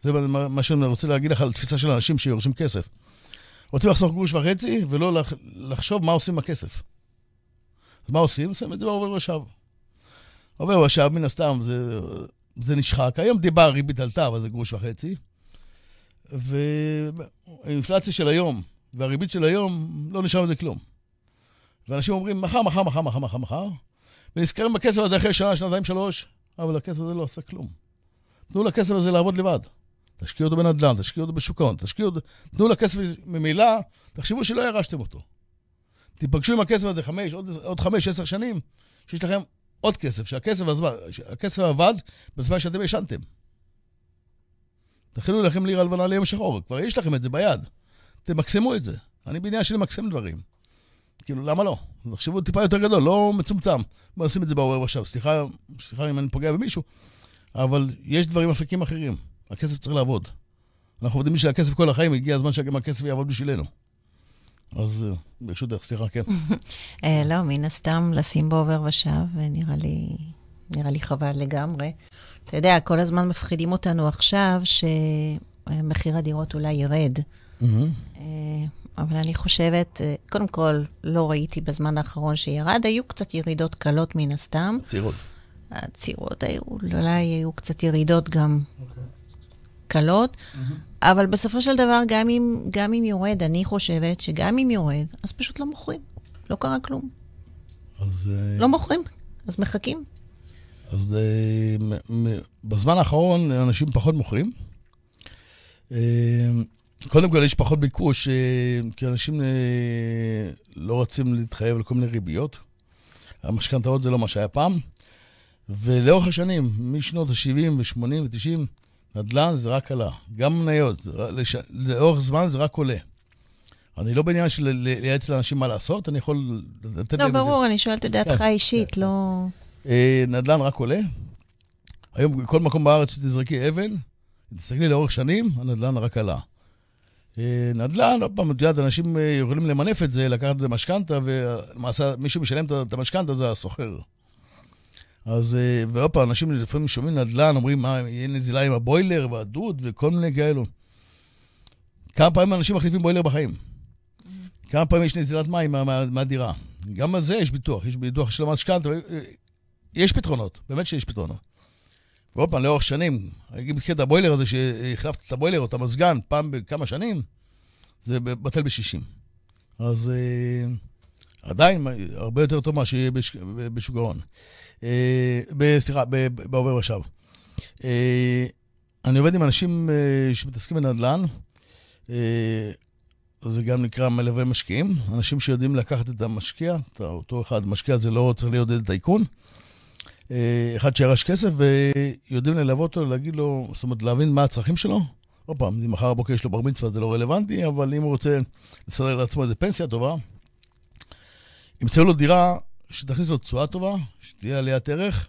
זה מה שאני רוצה להגיד לך על תפיסה של אנשים שיורשים כסף. רוצים לחסוך גרוש וחצי, ולא לחשוב מה עושים עם הכסף. אז מה עושים? שמים את זה בעובר ושב. עובר ושב, מן הסתם, זה, זה נשחק. היום דיבה הריבית עלתה, אבל זה גרוש וחצי. והאינפלציה של היום והריבית של היום, לא נשאר מזה כלום. ואנשים אומרים, מחר, מחר, מחר, מחר, מחר, מחר, ונזכרים בכסף הזה אחרי שנה, שנתיים, שלוש, אבל הכסף הזה לא עשה כלום. תנו לכסף הזה לעבוד לבד. תשקיעו אותו בנדל"ן, תשקיעו אותו בשוק ההון, תשקיעו אותו... תנו לכסף ממילא, תחשבו שלא ירשתם אותו. תיפגשו עם הכסף הזה חמש, עוד, עוד חמש, עשר שנים, שיש לכם עוד כסף, שהכסף הזמן, הכסף עבד בזמן שאתם ישנתם. תכינו לכם לירה לבנה ליום שחור, כבר יש לכם את זה ביד. תמקסמו את זה. אני בעניין של למקסם דברים. כאילו, למה לא? תחשבו טיפה יותר גדול, לא מצומצם. בוא נשים את זה בעורר עכשיו. סליחה, סליחה אם אני פוגע במישהו, אבל יש דברים אפיקים אחרים. הכסף צריך לעבוד. אנחנו עובדים בשביל הכסף כל החיים, הגיע הזמן שגם הכסף יעבוד בשבילנו. אז אה, ברשותך, סליחה, כן. אה, לא, מן הסתם לשים בעובר ושב, נראה לי, נראה לי חבל לגמרי. אתה יודע, כל הזמן מפחידים אותנו עכשיו שמחיר הדירות אולי ירד. Mm-hmm. אבל אני חושבת, קודם כל, לא ראיתי בזמן האחרון שירד, היו קצת ירידות קלות מן הסתם. עצירות. עצירות היו, אולי היו קצת ירידות גם okay. אוקיי. קלות, mm-hmm. אבל בסופו של דבר, גם אם, גם אם יורד, אני חושבת שגם אם יורד, אז פשוט לא מוכרים. לא קרה כלום. אז... אה, לא מוכרים, אז מחכים. אז uh, בזמן האחרון אנשים פחות מוכרים. קודם כל, יש פחות ביקוש, כי אנשים לא רוצים להתחייב על כל מיני ריביות. המשכנתאות זה לא מה שהיה פעם. ולאורך השנים, משנות ה-70 ו-80 ו-90, נדל"ן זה רק עלה. גם מניות, לאורך זמן זה רק עולה. אני לא בעניין של לייעץ לאנשים מה לעשות, אני יכול לתת לא, להם... לא, ברור, אני שואלת את דעתך כן, האישית, כן. לא... אה, נדל"ן רק עולה. היום בכל מקום בארץ שתזרקי אבן, תסתכלי לאורך שנים, הנדל"ן רק עלה. אה, נדל"ן, עוד פעם, את יודעת, אנשים אה, יכולים למנף את זה, לקחת את זה משכנתה, ולמעשה מי שמשלם את המשכנתה זה הסוחר. אז, אה, ועוד פעם, אנשים לפעמים שומעים נדל"ן, אומרים, מה, יהיה נזילה עם הבוילר והדוד וכל מיני כאלו. כמה פעמים אנשים מחליפים בוילר בחיים? כמה פעמים יש נזילת מים מהדירה? מה, מה גם על זה יש ביטוח, יש ביטוח של המשכנתה, יש פתרונות, באמת שיש פתרונות. ועוד פעם, לאורך שנים, אם תקחי את הבוילר הזה, שהחלפת את הבוילר או את המזגן פעם בכמה שנים, זה בטל בשישים. אז אה, עדיין הרבה יותר טוב ממה שיהיה בשוק ההון. אה, סליחה, בעובר ושב. אה, אני עובד עם אנשים אה, שמתעסקים בנדל"ן, אה, זה גם נקרא מלווה משקיעים, אנשים שיודעים לקחת את המשקיע, אותו אחד, משקיע זה לא צריך לעודד האיכון. אה, אחד שירש כסף, ויודעים ללוות אותו, להגיד לו, זאת אומרת, להבין מה הצרכים שלו. עוד פעם, אם מחר בבוקר יש לו בר מצווה זה לא רלוונטי, אבל אם הוא רוצה לסדר לעצמו איזה פנסיה טובה, ימצאו לו דירה שתכניס לו תשואה טובה, שתהיה עליית ערך,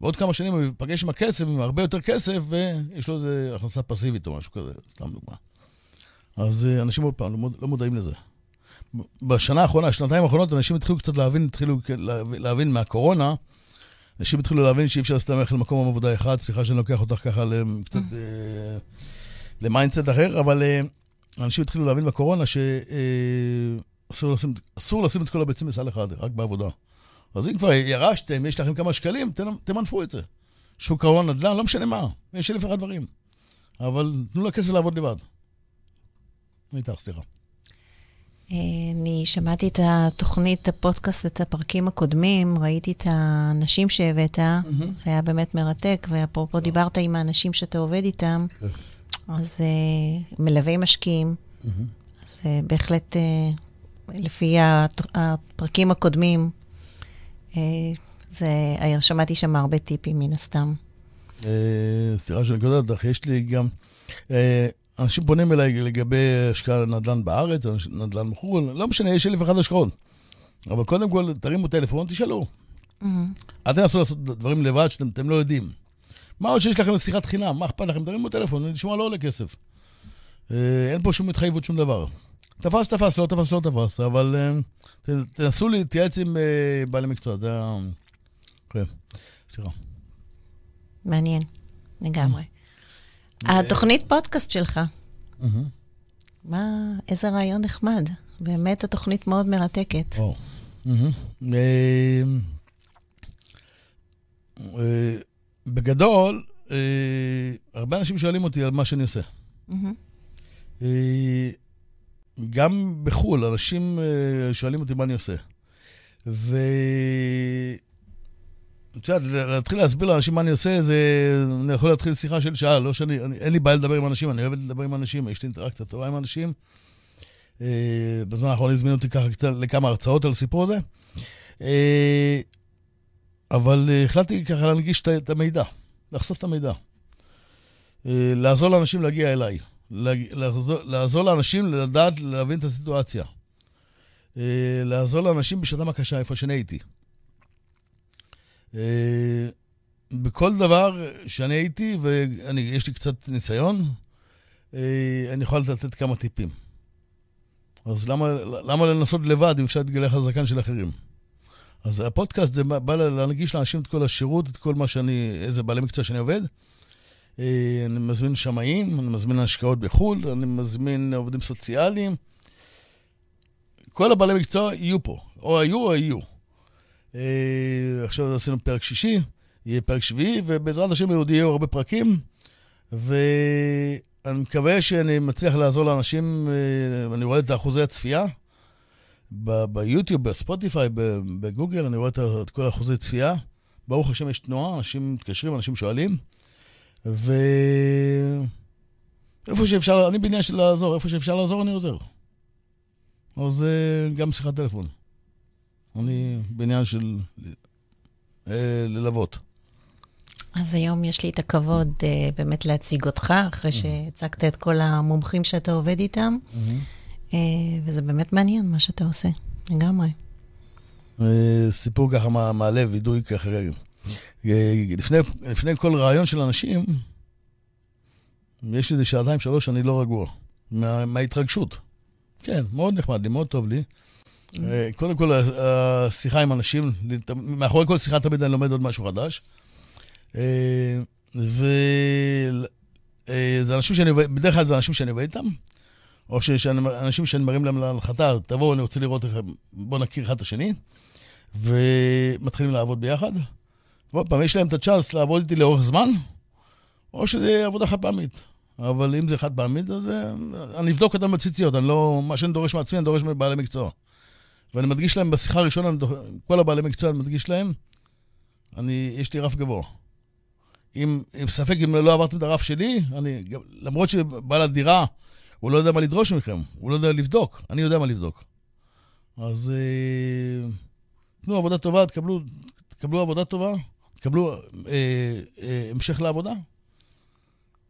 ועוד כמה שנים הוא ייפגש עם הכסף, עם הרבה יותר כסף, ויש לו איזה הכנסה פסיבית או משהו כזה, סתם דוגמה. אז אה, אנשים עוד פעם לא, לא מודעים לזה. בשנה האחרונה, שנתיים האחרונות, אנשים התחילו קצת להבין, התחילו להבין מהקורונה, אנשים התחילו להבין שאי אפשר ללכת למקום עבודה אחד, סליחה שאני לוקח אותך ככה קצת אה, ל mindset אחר, אבל אה, אנשים התחילו להבין בקורונה שאסור אה, לשים, לשים את כל הביצים בסל אחד, רק בעבודה. אז אם כבר ירשתם, יש לכם כמה שקלים, תמנפו את זה. שוק ההון, נדל"ן, לא משנה מה, יש אלף אחד דברים. אבל תנו לכסף לעבוד לבד. אני איתך, סליחה. אני שמעתי את התוכנית, הפודקאסט, את הפרקים הקודמים, ראיתי את האנשים שהבאת, mm-hmm. זה היה באמת מרתק, ואפרופו דיברת עם האנשים שאתה עובד איתם, כן. אז uh, מלווי משקיעים, mm-hmm. אז uh, בהחלט, uh, לפי הפרקים הקודמים, uh, זה, שמעתי שם הרבה טיפים מן הסתם. סליחה שאני קודם לך, יש לי גם... אנשים פונים אליי לגבי השקעה נדל"ן בארץ, נדל"ן בחו"ל, לא משנה, יש אלף אחד השקעות. אבל קודם כל, תרימו טלפון, תשאלו. Mm-hmm. אל תנסו לעשות דברים לבד שאתם לא יודעים. מה עוד שיש לכם שיחת חינם? מה אכפת לכם? תרימו טלפון, לשמוע לא עולה כסף. אה, אין פה שום התחייבות, שום דבר. תפס, תפס, לא תפס, לא תפס, אבל אה, תנסו להתייעץ עם אה, בעלי מקצוע, זה ה... כן, סליחה. מעניין, לגמרי. התוכנית פודקאסט שלך, מה, איזה רעיון נחמד. באמת התוכנית מאוד מרתקת. בגדול, הרבה אנשים שואלים אותי על מה שאני עושה. גם בחו"ל, אנשים שואלים אותי מה אני עושה. ו... את יודעת, להתחיל להסביר לאנשים מה אני עושה, זה... אני יכול להתחיל שיחה של שעה, לא שאני... אני, אין לי בעיה לדבר עם אנשים, אני אוהב לדבר עם אנשים, יש לי אינטראקציה טובה עם אנשים. אה, בזמן האחרון הזמינו אותי ככה לכמה הרצאות על הסיפור הזה. אה, אבל אה, החלטתי ככה להנגיש את המידע, לחשוף את המידע. לעזור לאנשים להגיע אליי. לעזור, לעזור לאנשים לדעת, להבין את הסיטואציה. לעזור לאנשים בשעתם הקשה, איפה שאני הייתי. אה, בכל דבר שאני הייתי, ויש לי קצת ניסיון, אה, אני יכול לתת כמה טיפים. אז למה, למה לנסות לבד אם אפשר להתגלח על זקן של אחרים? אז הפודקאסט זה בא להנגיש לאנשים את כל השירות, את כל מה שאני, איזה בעלי מקצוע שאני עובד. אה, אני מזמין שמאים, אני מזמין השקעות בחו"ל, אני מזמין עובדים סוציאליים. כל הבעלי מקצוע יהיו פה, או היו או יהיו. אה, עכשיו עשינו פרק שישי, יהיה פרק שביעי, ובעזרת השם יהודי יהיו הרבה פרקים. ואני מקווה שאני מצליח לעזור לאנשים, אה, אני רואה את אחוזי הצפייה ביוטיוב, בספוטיפיי, בגוגל, אני רואה את כל אחוזי צפייה. ברוך השם יש תנועה, אנשים מתקשרים, אנשים שואלים. ו... איפה שאפשר, אני בעניין של לעזור, איפה שאפשר לעזור אני עוזר. אז אה, גם שיחת טלפון. אני בעניין של אה, ללוות. אז היום יש לי את הכבוד אה, באמת להציג אותך, אחרי mm-hmm. שהצגת את כל המומחים שאתה עובד איתם, mm-hmm. אה, וזה באמת מעניין מה שאתה עושה, לגמרי. אה, סיפור ככה מהלב, וידוי ככה. אה, לפני, לפני כל רעיון של אנשים, יש איזה שעתיים, שלוש, אני לא רגוע. מה, מההתרגשות. כן, מאוד נחמד לי, מאוד טוב לי. אה, קודם כל, השיחה עם אנשים, מאחורי כל שיחה תמיד אני לומד עוד משהו חדש. אה, וזה אה, אנשים שאני עובד, בדרך כלל זה אנשים שאני עובד איתם, או אנשים שאני מרים להם להנחתה, תבואו, אני רוצה לראות איך, בואו נכיר אחד את השני, ומתחילים לעבוד ביחד. ועוד פעם, יש להם את הצ'אנס לעבוד איתי לאורך זמן, או שזה עבודה חד פעמית. אבל אם זה חד פעמית, אז אני אבדוק אותם בציציות, אני לא, מה שאני דורש מעצמי, אני דורש מבעלי מקצוע. ואני מדגיש להם בשיחה הראשונה, כל הבעלי מקצוע, אני מדגיש להם, אני, יש לי רף גבוה. אם, אם ספק אם לא עברתם את הרף שלי, אני, למרות שבעל הדירה, הוא לא יודע מה לדרוש מכם, הוא לא יודע לבדוק, אני יודע מה לבדוק. אז אה, תנו עבודה טובה, תקבלו, תקבלו עבודה טובה, תקבלו אה, אה, המשך לעבודה,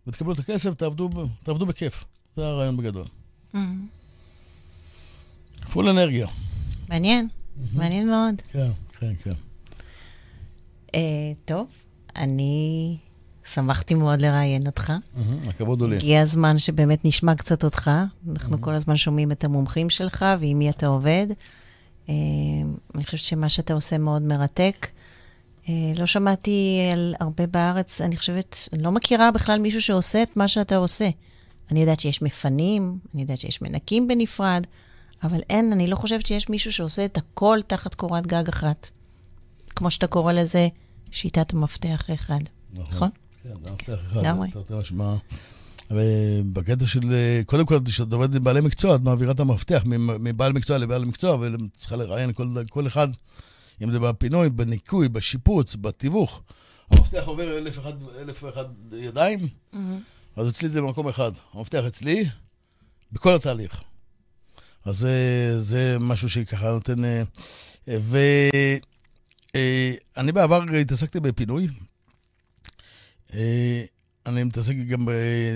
ותקבלו את הכסף, תעבדו, תעבדו בכיף. זה הרעיון בגדול. Mm-hmm. פול אנרגיה. מעניין, מעניין מאוד. כן, כן, כן. Uh, טוב, אני שמחתי מאוד לראיין אותך. הכבוד עולה. הגיע הזמן שבאמת נשמע קצת אותך. אנחנו כל הזמן שומעים את המומחים שלך ועם מי אתה עובד. Uh, אני חושבת שמה שאתה עושה מאוד מרתק. Uh, לא שמעתי על הרבה בארץ, אני חושבת, אני לא מכירה בכלל מישהו שעושה את מה שאתה עושה. אני יודעת שיש מפנים, אני יודעת שיש מנקים בנפרד, אבל אין, אני לא חושבת שיש מישהו שעושה את הכל תחת קורת גג אחת. כמו שאתה קורא לזה, שיטת המפתח אחד. נכון? נכון? כן, מפתח אחד. לגמרי. בקטע של, קודם כל, כשאת עובדת עם בעלי מקצוע, את מעבירה את המפתח מבעל מקצוע לבעל מקצוע, וצריכה לראיין כל, כל אחד, אם זה בפינוי, בניקוי, בשיפוץ, בתיווך. המפתח עובר אלף אחד, אלף ואחד ידיים, mm-hmm. אז אצלי זה במקום אחד. המפתח אצלי, בכל התהליך. אז זה, זה משהו שככה נותן... אה, אני בעבר התעסקתי בפינוי. אני מתעסק גם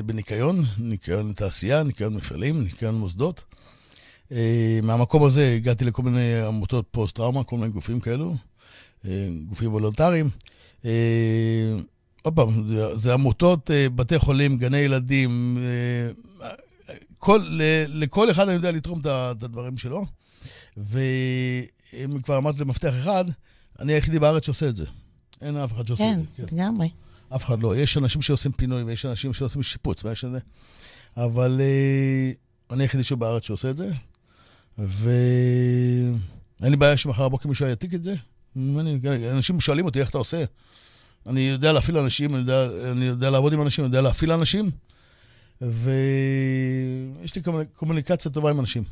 בניקיון, ניקיון תעשייה, ניקיון מפעלים, ניקיון מוסדות. מהמקום הזה הגעתי לכל מיני עמותות פוסט-טראומה, כל מיני גופים כאלו, גופים וולונטריים. עוד פעם, זה עמותות, בתי חולים, גני ילדים, כל, לכל אחד אני יודע לתרום את הדברים שלו. ואם כבר אמרתי למפתח אחד, אני היחידי בארץ שעושה את זה. אין אף אחד שעושה כן, את זה. כן, לגמרי. אף אחד לא. יש אנשים שעושים פינוי, ויש אנשים שעושים שיפוץ, ויש את זה. אבל uh, אני היחידי שבארץ שעושה את זה, ואין לי בעיה שמחר בבוקר מישהו יעתיק את זה. אני, אנשים שואלים אותי איך אתה עושה. אני יודע להפעיל אנשים, אני יודע, אני יודע לעבוד עם אנשים, אני יודע להפעיל אנשים. ויש לי קומוניקציה טובה עם אנשים.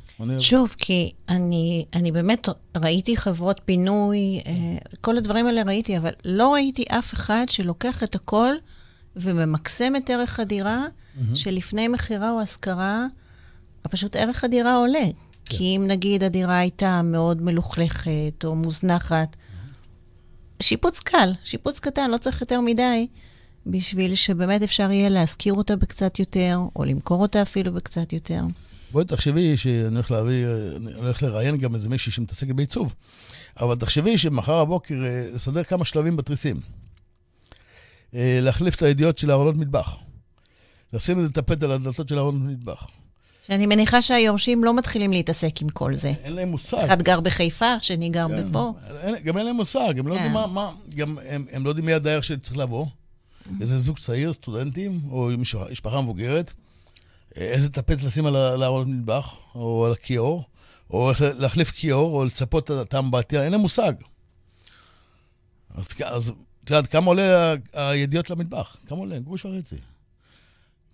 שוב, כי אני, אני באמת ראיתי חברות פינוי, אה, כל הדברים האלה ראיתי, אבל לא ראיתי אף אחד שלוקח את הכל וממקסם את ערך הדירה, mm-hmm. שלפני מכירה או השכרה, פשוט ערך הדירה עולה. כן. כי אם נגיד הדירה הייתה מאוד מלוכלכת או מוזנחת, שיפוץ קל, שיפוץ קטן, לא צריך יותר מדי. בשביל שבאמת אפשר יהיה להשכיר אותה בקצת יותר, או למכור אותה אפילו בקצת יותר. בואי תחשבי שאני הולך להביא, אני הולך לראיין גם איזה מישהי שמתעסקת בעיצוב, אבל תחשבי שמחר הבוקר אה, לסדר כמה שלבים בתריסים. אה, להחליף את הידיעות של הארונות מטבח. לשים איזה טפט על הדלתות של הארונות מטבח. שאני מניחה שהיורשים לא מתחילים להתעסק עם כל זה. אין להם מושג. אחד גר בחיפה, שני גר כן, בפה. גם אין להם מושג, הם לא כן. יודעים מה, מה גם הם, הם לא יודעים מי הדייר שצריך לבוא. איזה זוג צעיר, סטודנטים, או משפחה מבוגרת, איזה טפט לשים על הארון מטבח, או על הכיור, או להחליף כיור, או לצפות את האמבטיה, אין להם מושג. אז, אז את יודעת, כמה עולה הידיעות למטבח? כמה עולה? גרוש וחצי.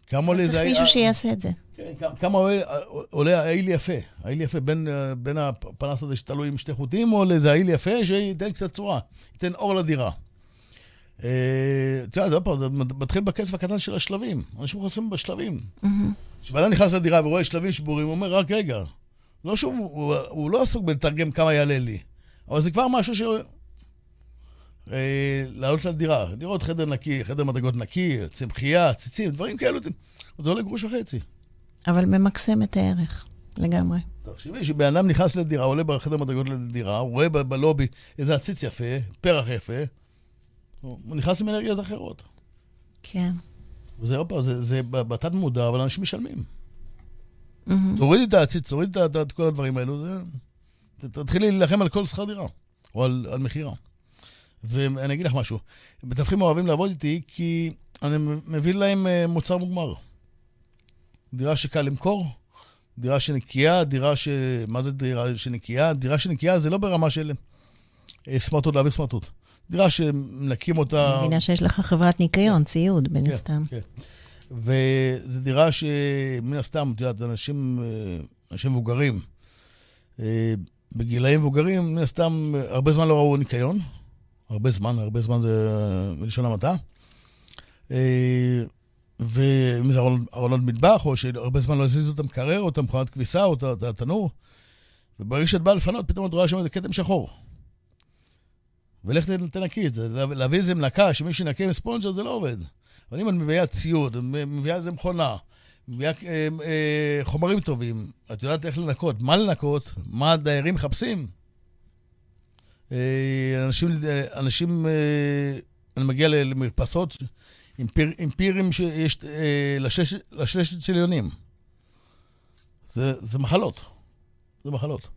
כמה עולה זה... צריך מישהו שיעשה את זה. כן, כמה עולה, עולה העיל יפה? העיל יפה בין, בין הפנס הזה שתלוי עם שתי חוטים, או לאיזה העיל יפה שייתן קצת צורה, ייתן אור לדירה. אתה יודע, עוד פעם, זה מתחיל בכסף הקטן של השלבים. אנשים חוסמים בשלבים. כשבן אדם נכנס לדירה ורואה שלבים שבורים, הוא אומר, רק רגע. לא שהוא, הוא, הוא לא עסוק בלתרגם כמה יעלה לי, אבל זה כבר משהו ש... אה, לעלות לדירה, לראות חדר נקי, חדר מדרגות נקי, צמחייה, ציצים, דברים כאלו, זה עולה גרוש וחצי. אבל ממקסם את הערך, לגמרי. תחשבי שבן אדם נכנס לדירה, עולה בחדר מדרגות לדירה, הוא רואה בלובי איזה עציץ יפה, פרח יפה, הוא נכנס עם אנרגיות אחרות. כן. וזה עוד פעם, זה, זה בתת מודע, אבל אנשים משלמים. Mm-hmm. תורידי את העציץ, תורידי את כל הדברים האלו, זה... תתחילי להילחם על כל שכר דירה, או על, על מכירה. ואני אגיד לך משהו, מתווכים אוהבים לעבוד איתי כי אני מביא להם אה, מוצר מוגמר. דירה שקל למכור, דירה שנקייה, דירה ש... מה זה דירה שנקייה? דירה שנקייה זה לא ברמה של אה, סמרטוט להעביר סמרטוט. דירה שמנקים אותה... אני מבינה שיש לך חברת ניקיון, ציוד, מן כן, הסתם. כן, כן. וזו דירה שמן הסתם, את יודעת, אנשים, אה, אנשים מבוגרים, אה, בגילאים מבוגרים, מן הסתם, הרבה זמן לא ראו ניקיון. הרבה זמן, הרבה זמן זה בלשון המעטה. אה, ואם זה ארונות מטבח, או שהרבה זמן לא הזיזו את המקרר, או את המכונת כביסה, או את התנור. וברגע שאת באה לפנות, פתאום את רואה שם איזה כתם שחור. ולך תנקי את זה. להביא איזה מנקה, שמישהו ינקה עם ספונג'ר, זה לא עובד. אבל אם את מביאה ציוד, מביאה איזה מכונה, מביאה אה, אה, חומרים טובים, את יודעת איך לנקות, מה לנקות, מה הדיירים מחפשים. אה, אנשים, אנשים אה, אני מגיע למרפסות עם, פיר, עם פירים שיש אה, לשש, לששת צליונים. זה, זה מחלות. זה מחלות.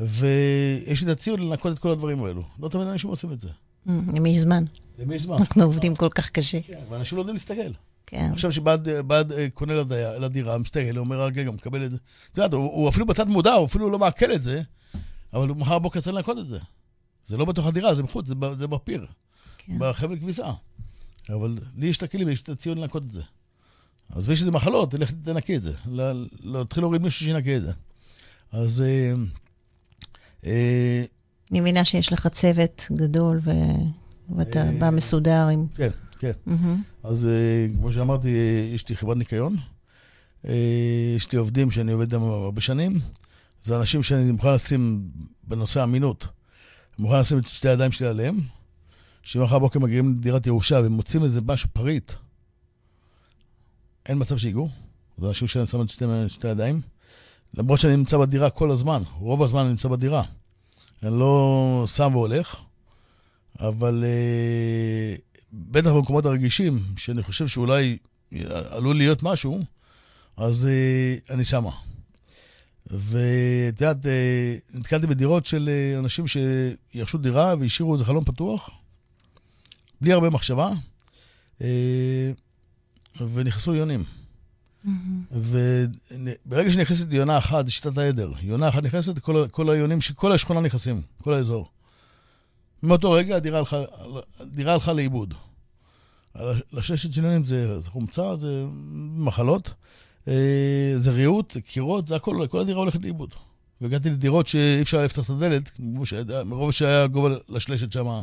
ויש לי את הציוד לנקות את כל הדברים האלו. לא תמיד אנשים עושים את זה. Mm, למי יש זמן? למי יש זמן? אנחנו עובדים כל כך קשה. כן, ואנשים לא יודעים להסתכל. כן. עכשיו שבעד אה, קונה לדירה, מסתכל, הוא אומר, רגע, מקבל את זה. את יודעת, הוא אפילו בתת מודע, הוא אפילו לא מעכל את זה, אבל הוא מחר בבוקר צריך לנקות את זה. זה לא בתוך הדירה, זה בחוץ, זה בפיר. כן. בחבל כביסה. אבל לי יש את הכלים, יש את הציון לנקות את זה. אז ויש איזה מחלות, תלך תנקי את זה. להתחיל להוריד מישהו שינקה את זה. אז... אה, אה, אני מבינה שיש לך צוות גדול ו... ואתה אה, בא מסודר עם... כן, כן. אז כמו שאמרתי, יש לי חברת ניקיון. יש לי עובדים שאני עובד איתם הרבה שנים. זה אנשים שאני מוכן לשים בנושא אמינות. מוכן לשים את שתי הידיים שלי עליהם, שמחר בבוקר מגיעים לדירת ירושה ומוצאים איזה משהו פריט, אין מצב שיגעו. זה אנשים שאני שם את שתי, שתי הידיים. למרות שאני נמצא בדירה כל הזמן, רוב הזמן אני נמצא בדירה. אני לא שם והולך, אבל אה, בטח במקומות הרגישים, שאני חושב שאולי עלול להיות משהו, אז אה, אני שמה. ואת יודעת, אה, נתקלתי בדירות של אה, אנשים שירשו דירה והשאירו איזה חלום פתוח, בלי הרבה מחשבה, אה, ונכנסו יונים. וברגע שנכנסת יונה אחת, זה שיטת העדר. יונה אחת נכנסת, כל, כל היונים כל השכונה נכנסים, כל האזור. מאותו רגע הדירה הלכה, הדירה הלכה לאיבוד. לששת שינונים זה, זה חומצה, זה מחלות, אה, זה ריהוט, זה קירות, זה הכל, כל הדירה הולכת לאיבוד. והגעתי לדירות שאי אפשר לפתוח את הדלת, מרוב שהיה גובה לשלשת שם.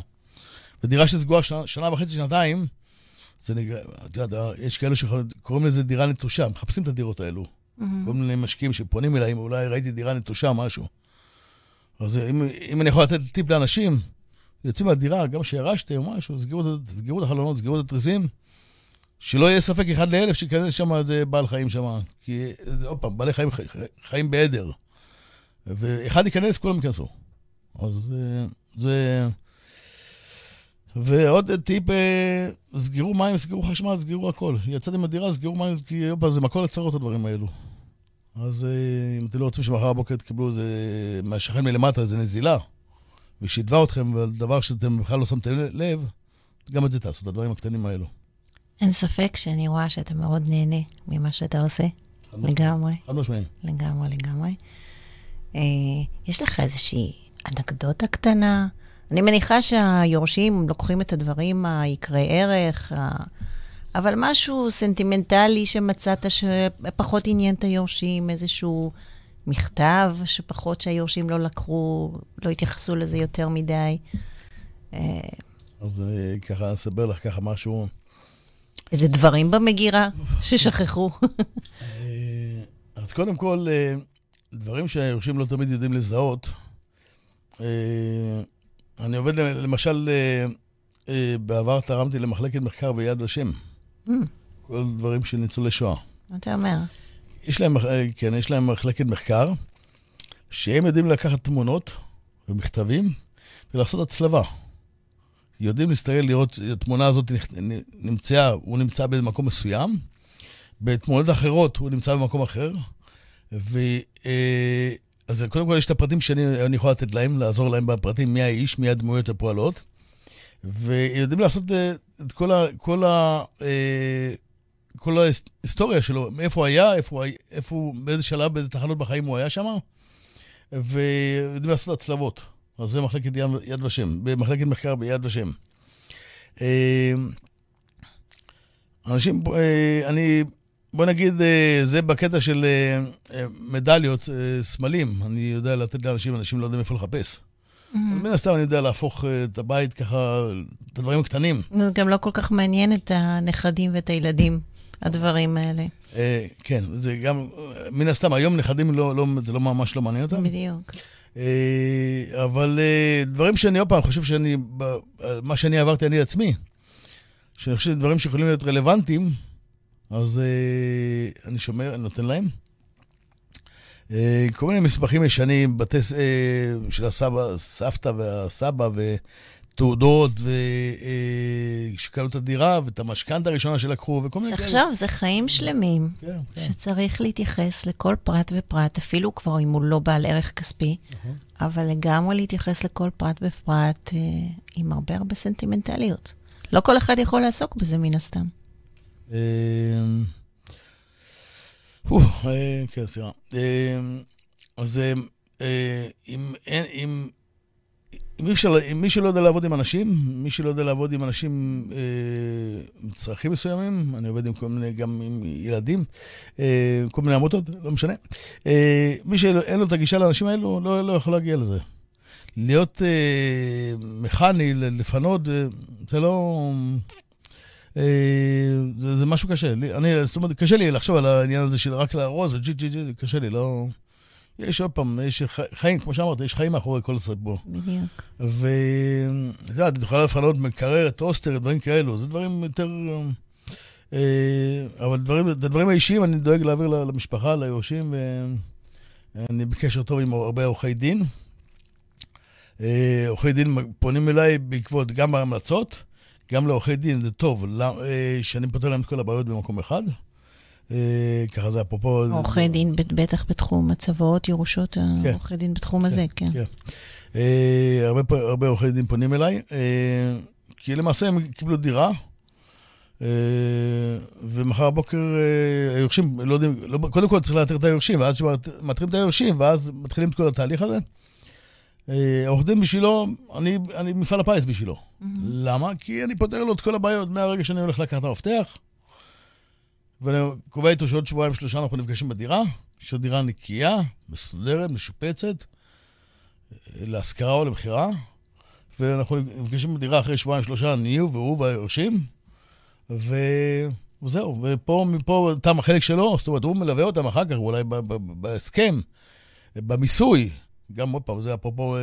ודירה שסגורה שנה, שנה וחצי, שנתיים, זה נקרא, את יודעת, יש כאלה שקוראים לזה דירה נטושה, מחפשים את הדירות האלו. Mm-hmm. כל מיני משקיעים שפונים אליי, אולי ראיתי דירה נטושה, משהו. אז אם, אם אני יכול לתת טיפ לאנשים, יוצאים מהדירה, גם שירשתם או משהו, סגרו את החלונות, סגרו את התריסים, שלא יהיה ספק אחד לאלף שייכנס שם איזה בעל חיים שם. כי, עוד פעם, בעלי חיים חיים בעדר. ואחד ייכנס, כולם ייכנסו. אז זה... ועוד טיפ, אה, סגרו מים, סגרו חשמל, סגרו הכל. יצאתם מהדירה, סגרו מים, כי זה מקור לצרות הדברים האלו. אז אה, אם אתם לא רוצים שמחר בבוקר תקבלו איזה, מהשכן מלמטה, איזה נזילה, ושידבה אתכם, ועל דבר שאתם בכלל לא שמתם לב, גם את זה תעשו, את הדברים הקטנים האלו. אין ספק שאני רואה שאתה מאוד נהנה ממה שאתה עושה. לגמרי. חד משמעי. לגמרי, לגמרי. אה, יש לך איזושהי אנקדוטה קטנה? אני מניחה שהיורשים לוקחים את הדברים היקרי ערך, אבל משהו סנטימנטלי שמצאת שפחות עניין את היורשים, איזשהו מכתב שפחות שהיורשים לא לקחו, לא התייחסו לזה יותר מדי. אה, אז אה, ככה אסבר לך ככה משהו. איזה דברים במגירה ששכחו. אה, אז קודם כל, דברים שהיורשים לא תמיד יודעים לזהות. אני עובד, למשל, אה, אה, בעבר תרמתי למחלקת מחקר ביד ושם. Mm. כל דברים של ניצולי שואה. מה אתה אומר? יש להם, אה, כן, יש להם מחלקת מחקר, שהם יודעים לקחת תמונות ומכתבים ולעשות הצלבה. יודעים להסתכל, לראות, התמונה הזאת נמצאה, הוא נמצא במקום מסוים, בתמונות אחרות הוא נמצא במקום אחר, ו... אז קודם כל יש את הפרטים שאני יכול לתת להם, לעזור להם בפרטים, מי האיש, מי הדמויות הפועלות, ויודעים לעשות אה, את כל, ה, כל, ה, אה, כל ההיסטוריה שלו, מאיפה הוא היה, איפה הוא, איפה באיזה שלב, באיזה תחנות בחיים הוא היה שם, ויודעים לעשות הצלבות. אז זה מחלקת יד, יד ושם, במחלקת מחקר ביד ושם. אה, אנשים, אני בוא נגיד, אה, זה בקטע של אה, אה, מדליות, סמלים. אני יודע לתת לאנשים, אנשים לא יודעים איפה לחפש. Mm-hmm. מן הסתם אני יודע להפוך את הבית ככה, את הדברים הקטנים. זה גם לא כל כך מעניין את הנכדים ואת הילדים, הדברים האלה. כן, זה גם, מן הסתם, היום נכדים לא, לא, זה לא ממש לא מעניין אותם. בדיוק. אבל דברים שאני, עוד פעם, חושב שאני, מה שאני עברתי אני עצמי, שאני חושב שדברים שיכולים להיות רלוונטיים, אז uh, אני שומר, אני נותן להם. Uh, כל מיני מסמכים ישנים, בתי, uh, של הסבא, סבתא והסבא, ותעודות, ושקלו uh, את הדירה, ואת המשכנתה הראשונה שלקחו, וכל מיני כאלה. עכשיו, זה חיים שלמים, כן, כן. שצריך להתייחס לכל פרט ופרט, אפילו כבר אם הוא לא בעל ערך כספי, נכון. אבל לגמרי להתייחס לכל פרט ופרט uh, עם הרבה הרבה סנטימנטליות. לא כל אחד יכול לעסוק בזה, מן הסתם. אמ, אה, כן, סליחה. אמ, אז אה, אם אם, אם, אפשר, אם מי שלא יודע לעבוד עם אנשים, מי שלא יודע לעבוד עם אנשים אה, צרכים מסוימים, אני עובד עם כל מיני, גם עם ילדים, כל מיני עמותות, לא משנה. מי שאין לו את הגישה לאנשים האלו, לא, לא יכול להגיע לזה. להיות מכני, לפנות, זה לא... אה, זה, זה משהו קשה. לי, אני, זאת אומרת, קשה לי לחשוב על העניין הזה של רק לארוז וג'י ג'י ג'י, קשה לי, לא... יש עוד פעם, יש חיים, כמו שאמרת, יש חיים מאחורי כל הסיפור. בדיוק. ואת יודעת, את יכולה לפנות מקרר, טוסטר, דברים כאלו, זה דברים יותר... אה, אבל דברים, את הדברים האישיים אני דואג להעביר למשפחה, ליורשים, ואני בקשר טוב עם הרבה עורכי דין. אה, עורכי דין פונים אליי בעקבות גם ההמלצות, גם לעורכי דין זה טוב, אה, שאני פותר להם את כל הבעיות במקום אחד. ככה זה אפרופו... עורכי דין בטח בתחום הצוואות, ירושות, כן. עורכי דין בתחום כן, הזה, כן. כן. הרבה עורכי דין פונים אליי, כי למעשה הם קיבלו דירה. אה, ומחר בבוקר אה, היורשים, לא יודעים, לא, קודם כל צריך לאתר את היורשים, ואז שמאתרים את היורשים, ואז מתחילים את כל התהליך הזה. אה, עורך דין בשבילו, אני, אני מפעל הפיס בשבילו. Mm-hmm. למה? כי אני פותר לו את כל הבעיות מהרגע שאני הולך לקחת המפתח, ואני קובע איתו שעוד שבועיים שלושה אנחנו נפגשים בדירה, שהדירה נקייה, מסודרת, משופצת, להשכרה או למכירה, ואנחנו נפגשים בדירה אחרי שבועיים שלושה, אני והוא והיורשים. ו... וזהו, ופה, מפה תם החלק שלו, זאת אומרת, הוא מלווה אותם אחר כך, אולי בהסכם, במיסוי, גם עוד פעם, זה אפרופו אה,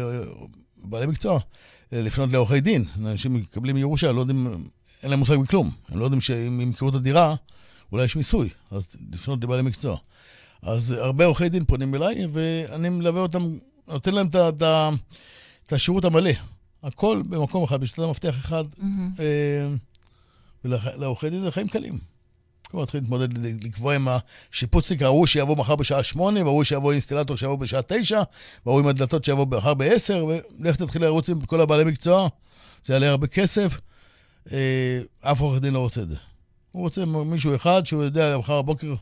בעלי מקצוע, לפנות לעורכי דין. אנשים מקבלים ירושה, לא יודעים, אין להם מושג בכלום. הם לא יודעים שאם ימכרו את הדירה, אולי יש מיסוי, אז לפנות לבעלי מקצוע. אז הרבה עורכי דין פונים אליי, ואני מלווה אותם, נותן להם את השירות המלא. הכל במקום אחד, בשתת המפתח אחד. Mm-hmm. אה, ולעורכי דין זה חיים קלים. כלומר, צריכים להתמודד, לקבוע עם השיפוצניק ההוא שיבוא מחר בשעה שמונה, וההוא שיבוא אינסטלטור שיבוא בשעה תשע, וההוא עם הדלתות שיבוא מחר בעשר, ולך תתחיל לרוץ עם כל הבעלי מקצוע, זה יעלה הרבה כסף. אה, אף עורך דין לא רוצה את זה. הוא רוצה מישהו אחד שהוא יודע מחר בבוקר,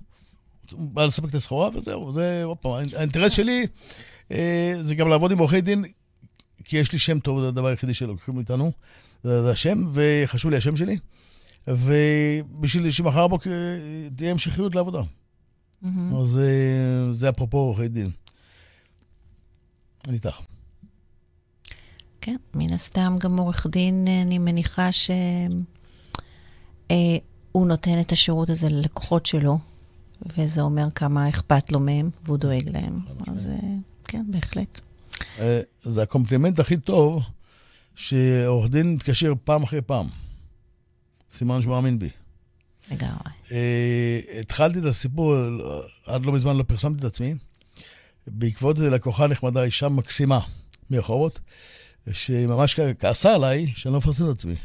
הוא בא לספק את הסחורה, וזהו, זה, עוד פעם, האינטרס שלי אה, זה גם לעבוד עם עורכי דין, כי יש לי שם טוב, זה הדבר היחידי שלוקחים מאיתנו, זה, זה השם, וחשוב לי השם שלי. ובשביל שמחר בבוקר תהיה המשכיות לעבודה. Mm-hmm. אז אה, זה אפרופו עורכי דין. אני איתך. כן, מן הסתם גם עורך דין, אני מניחה שהוא אה, נותן את השירות הזה ללקוחות שלו, וזה אומר כמה אכפת לו מהם, והוא דואג להם. אז אה, כן, בהחלט. זה הקומפלימנט הכי טוב, שעורך דין מתקשר פעם אחרי פעם. סימן שהוא מאמין בי. לגמרי. אה, התחלתי את הסיפור, עד לא מזמן לא פרסמתי את עצמי. בעקבות זה לקוחה נחמדה, אישה מקסימה מרחובות, שממש כעסה עליי שאני לא מפרסם את עצמי.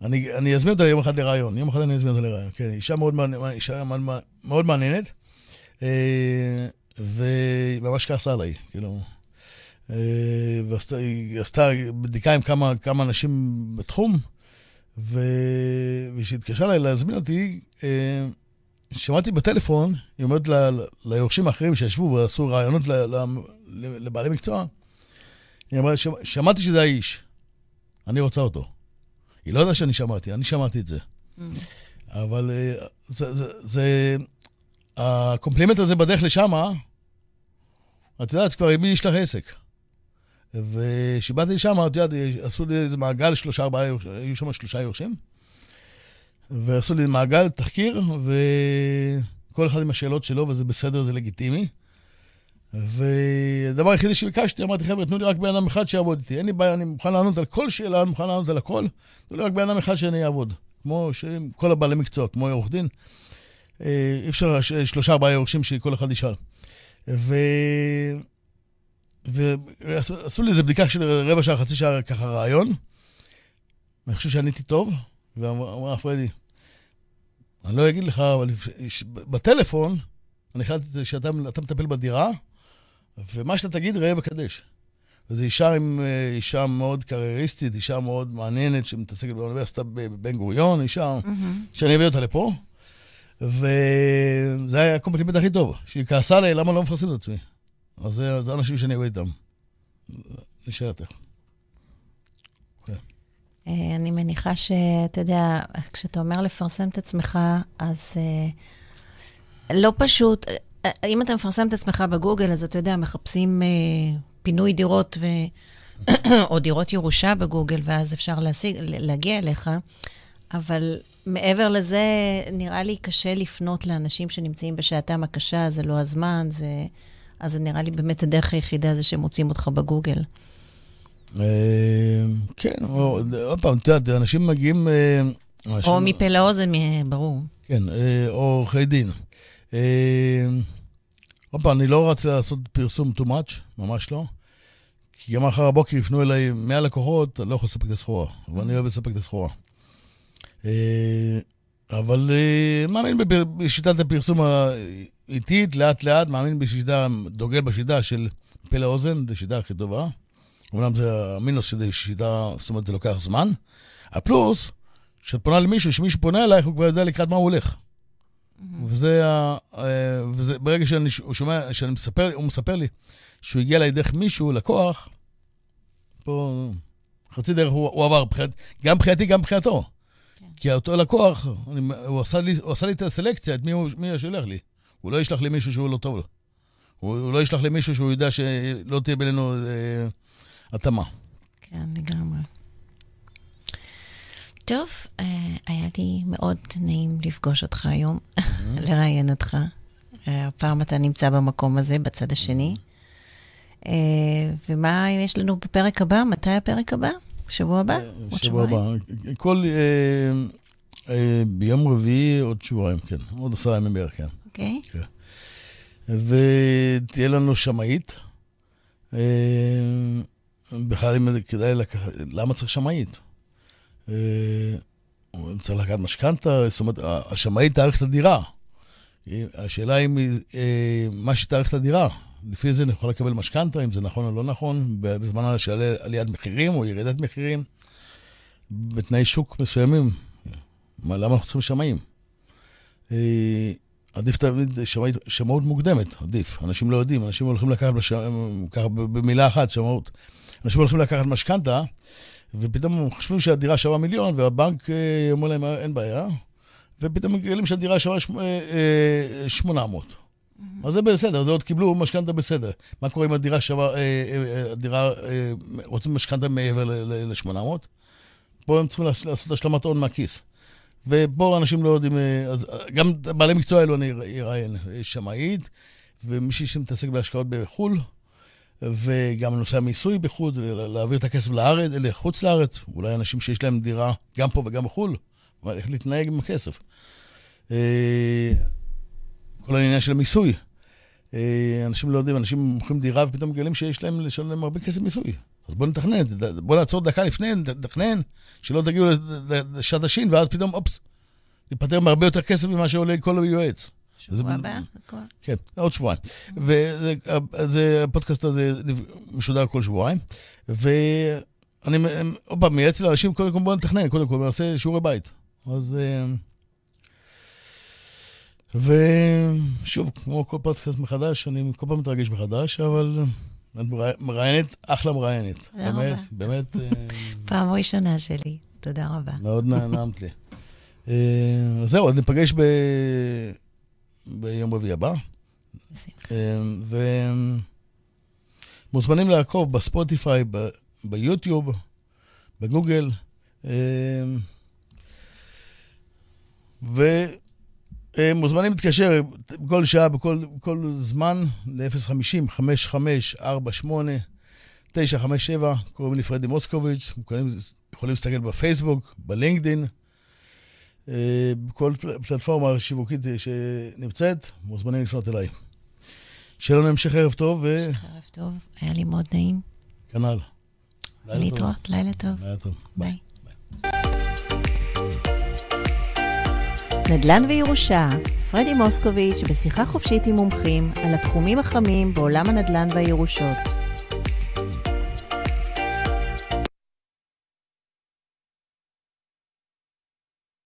ואני אזמין אותה יום אחד לראיון, יום אחד אני אזמין אותה לראיון, כן, אישה מאוד, אישה מאוד מעניינת, אה, וממש כעסה עליי, כאילו. והיא עשתה בדיקה עם כמה, כמה אנשים בתחום, וכשהתקשרה אליי להזמין אותי, אה, שמעתי בטלפון, היא אומרת ליורשים האחרים שישבו ועשו רעיונות לבעלי מקצוע, היא אמרה, שמעתי שזה האיש, אני רוצה אותו. היא לא יודעת שאני שמעתי, אני שמעתי את זה. Mm. אבל אה, זה, זה, זה, הקומפלימנט הזה בדרך לשם, את יודעת, כבר עם מי יש לך עסק. וכשבאתי לשם, את יודעת, עשו לי איזה מעגל, שלושה, ארבעה, היו שם שלושה יורשים, ועשו לי מעגל, תחקיר, וכל אחד עם השאלות שלו, וזה בסדר, זה לגיטימי. והדבר היחידי שביקשתי, אמרתי, חבר'ה, תנו לי רק בן אדם אחד שיעבוד איתי. אין לי בעיה, אני מוכן לענות על כל שאלה, אני מוכן לענות על הכל. תנו לי רק בן אדם אחד שאני אעבוד. כמו כל הבעלי מקצוע, כמו עורך דין. אה, אי אפשר שלושה, ארבעה יורשים שכל אחד ישאל. ו... ועשו לי איזה בדיקה של רבע שעה, חצי שעה, ככה רעיון. ואני חושב שעניתי טוב, ואמרה פרדי, אני לא אגיד לך, אבל בטלפון, אני החלטתי שאתה מטפל בדירה, ומה שאתה תגיד, ראה וקדש. וזו אישה עם אישה מאוד קרייריסטית, אישה מאוד מעניינת, שמתעסקת באוניברסיטה בבן גוריון, אישה mm-hmm. שאני אביא אותה לפה. וזה היה הקומפלימנט הכי טוב, שהיא כעסה עליי, למה לא מפרסם את עצמי. אז זה, זה אנשים שאני עובד איתם. לשאלתך. כן. אה, אני מניחה שאתה יודע, כשאתה אומר לפרסם את עצמך, אז אה, לא פשוט, אה, אם אתה מפרסם את עצמך בגוגל, אז אתה יודע, מחפשים פינוי דירות ו... או דירות ירושה בגוגל, ואז אפשר להשיג, להגיע אליך, אבל מעבר לזה, נראה לי קשה לפנות לאנשים שנמצאים בשעתם הקשה, זה לא הזמן, זה... אז זה נראה לי באמת הדרך היחידה זה שהם מוצאים אותך בגוגל. אה, כן, עוד פעם, את יודעת, אנשים מגיעים... אה, או מפה לאוזן, ברור. כן, אה, או עורכי דין. עוד פעם, אני לא רץ לעשות פרסום too much, ממש לא. כי גם מחר הבוקר יפנו אליי 100 לקוחות, אני לא יכול לספק את הסחורה, ואני אוהב לספק את הסחורה. אבל מאמין בשיטת הפרסום האיטית, לאט-לאט, מאמין בשיטה, דוגל בשיטה של פה לאוזן, זו השיטה הכי טובה. אומנם זה המינוס של שיטה, זאת אומרת, זה לוקח זמן. הפלוס, כשאת פונה למישהו, שמישהו פונה אלייך, הוא כבר יודע לקראת מה הוא הולך. וזה, אה, וזה ברגע שאני שומע, שאני מספר, הוא מספר לי שהוא הגיע אליי דרך מישהו, לקוח, פה חצי דרך הוא, הוא עבר, בחיית, גם מבחינתי, גם מבחינתו. כן. כי אותו לקוח, אני, הוא, עשה לי, הוא עשה לי את הסלקציה, את מי הוא, מי שולח לי. הוא לא ישלח לי מישהו שהוא לא טוב לו. הוא, הוא לא ישלח לי מישהו שהוא יודע שלא תהיה בינינו אה, התאמה. כן, לגמרי. טוב, אה, היה לי מאוד נעים לפגוש אותך היום, לראיין אותך. אה, הפעם אתה נמצא במקום הזה, בצד השני. אה, ומה יש לנו בפרק הבא? מתי הפרק הבא? שבוע הבא? שבוע הבא. כל... ביום רביעי עוד שבועיים, כן. עוד עשרה ימים בערך, כן. אוקיי. כן. ותהיה לנו שמאית. בכלל אם כדאי לקחת, למה צריך שמאית? אה, צריך לקחת משכנתה, זאת אומרת, השמאית תאריך את הדירה. השאלה אם אה, מה שתאריך את הדירה, לפי זה אני יכול לקבל משכנתה, אם זה נכון או לא נכון, בזמן של עליית מחירים או ירידת מחירים, בתנאי שוק מסוימים. מה, למה אנחנו צריכים שמאים? אה, עדיף תמיד שמאות מוקדמת, עדיף. אנשים לא יודעים, אנשים הולכים לקחת, ככה במילה אחת, שמאות. אנשים הולכים לקחת משכנתה, ופתאום הם חושבים שהדירה שווה מיליון, והבנק אה, אומר להם, אין בעיה, ופתאום מגלים שהדירה שווה 800. אה, אה, אז זה בסדר, זה עוד קיבלו משכנתה בסדר. מה קורה אם הדירה שווה, הדירה, רוצים משכנתה מעבר ל-800? פה הם צריכים לעשות השלמת הון מהכיס. ופה אנשים לא יודעים, אז גם בעלי מקצוע האלו אני אראיין, שמאית, ומישהי שמתעסק בהשקעות בחו"ל. וגם נושא המיסוי בחו"ל, להעביר את הכסף לארץ, לחוץ לארץ, אולי אנשים שיש להם דירה גם פה וגם בחו"ל, אבל איך להתנהג עם הכסף. אה, כל העניין של המיסוי. אה, אנשים לא יודעים, אנשים מוכרים דירה ופתאום מגלים שיש להם לשלם הרבה כסף מיסוי. אז בואו נתכנן, בואו נעצור דקה לפני, נתכנן, שלא תגיעו לשעת השין, ואז פתאום, אופס, ניפטר מהרבה יותר כסף ממה שעולה כל יועץ. שבוע הבא. כן, עוד שבועיים. והפודקאסט הזה משודר כל שבועיים. ואני עוד פעם מייעץ לאנשים, קודם כל בואו נתכנן, קודם כל נעשה שיעורי בית. אז... אה, ושוב, כמו כל פודקאסט מחדש, אני כל פעם מתרגש מחדש, אבל את מראיינת, אחלה מראיינת. באמת, רבה. באמת. אה, פעם ראשונה שלי, תודה רבה. מאוד נעמת לי. אה, זהו, ניפגש ב... ביום רביעי הבא. אמ, ומוזמנים לעקוב בספוטיפיי, ב... ביוטיוב, בגוגל. אמ, ומוזמנים להתקשר בכל שעה, בכל, בכל זמן, ל-050-5548-957, קוראים לי פרדי מוסקוביץ', יכולים, יכולים להסתכל בפייסבוק, בלינקדין. אה, בכל פלטפורמה שיווקית שנמצאת, מוזמנים לפנות אליי. שיהיה לנו המשך ערב טוב. ו... ערב טוב, היה לי מאוד נעים. כנ"ל. להתראות, לילה טוב. לילה טוב. ביי. נדל"ן וירושה, פרדי מוסקוביץ' בשיחה חופשית עם מומחים על התחומים החמים בעולם הנדל"ן והירושות.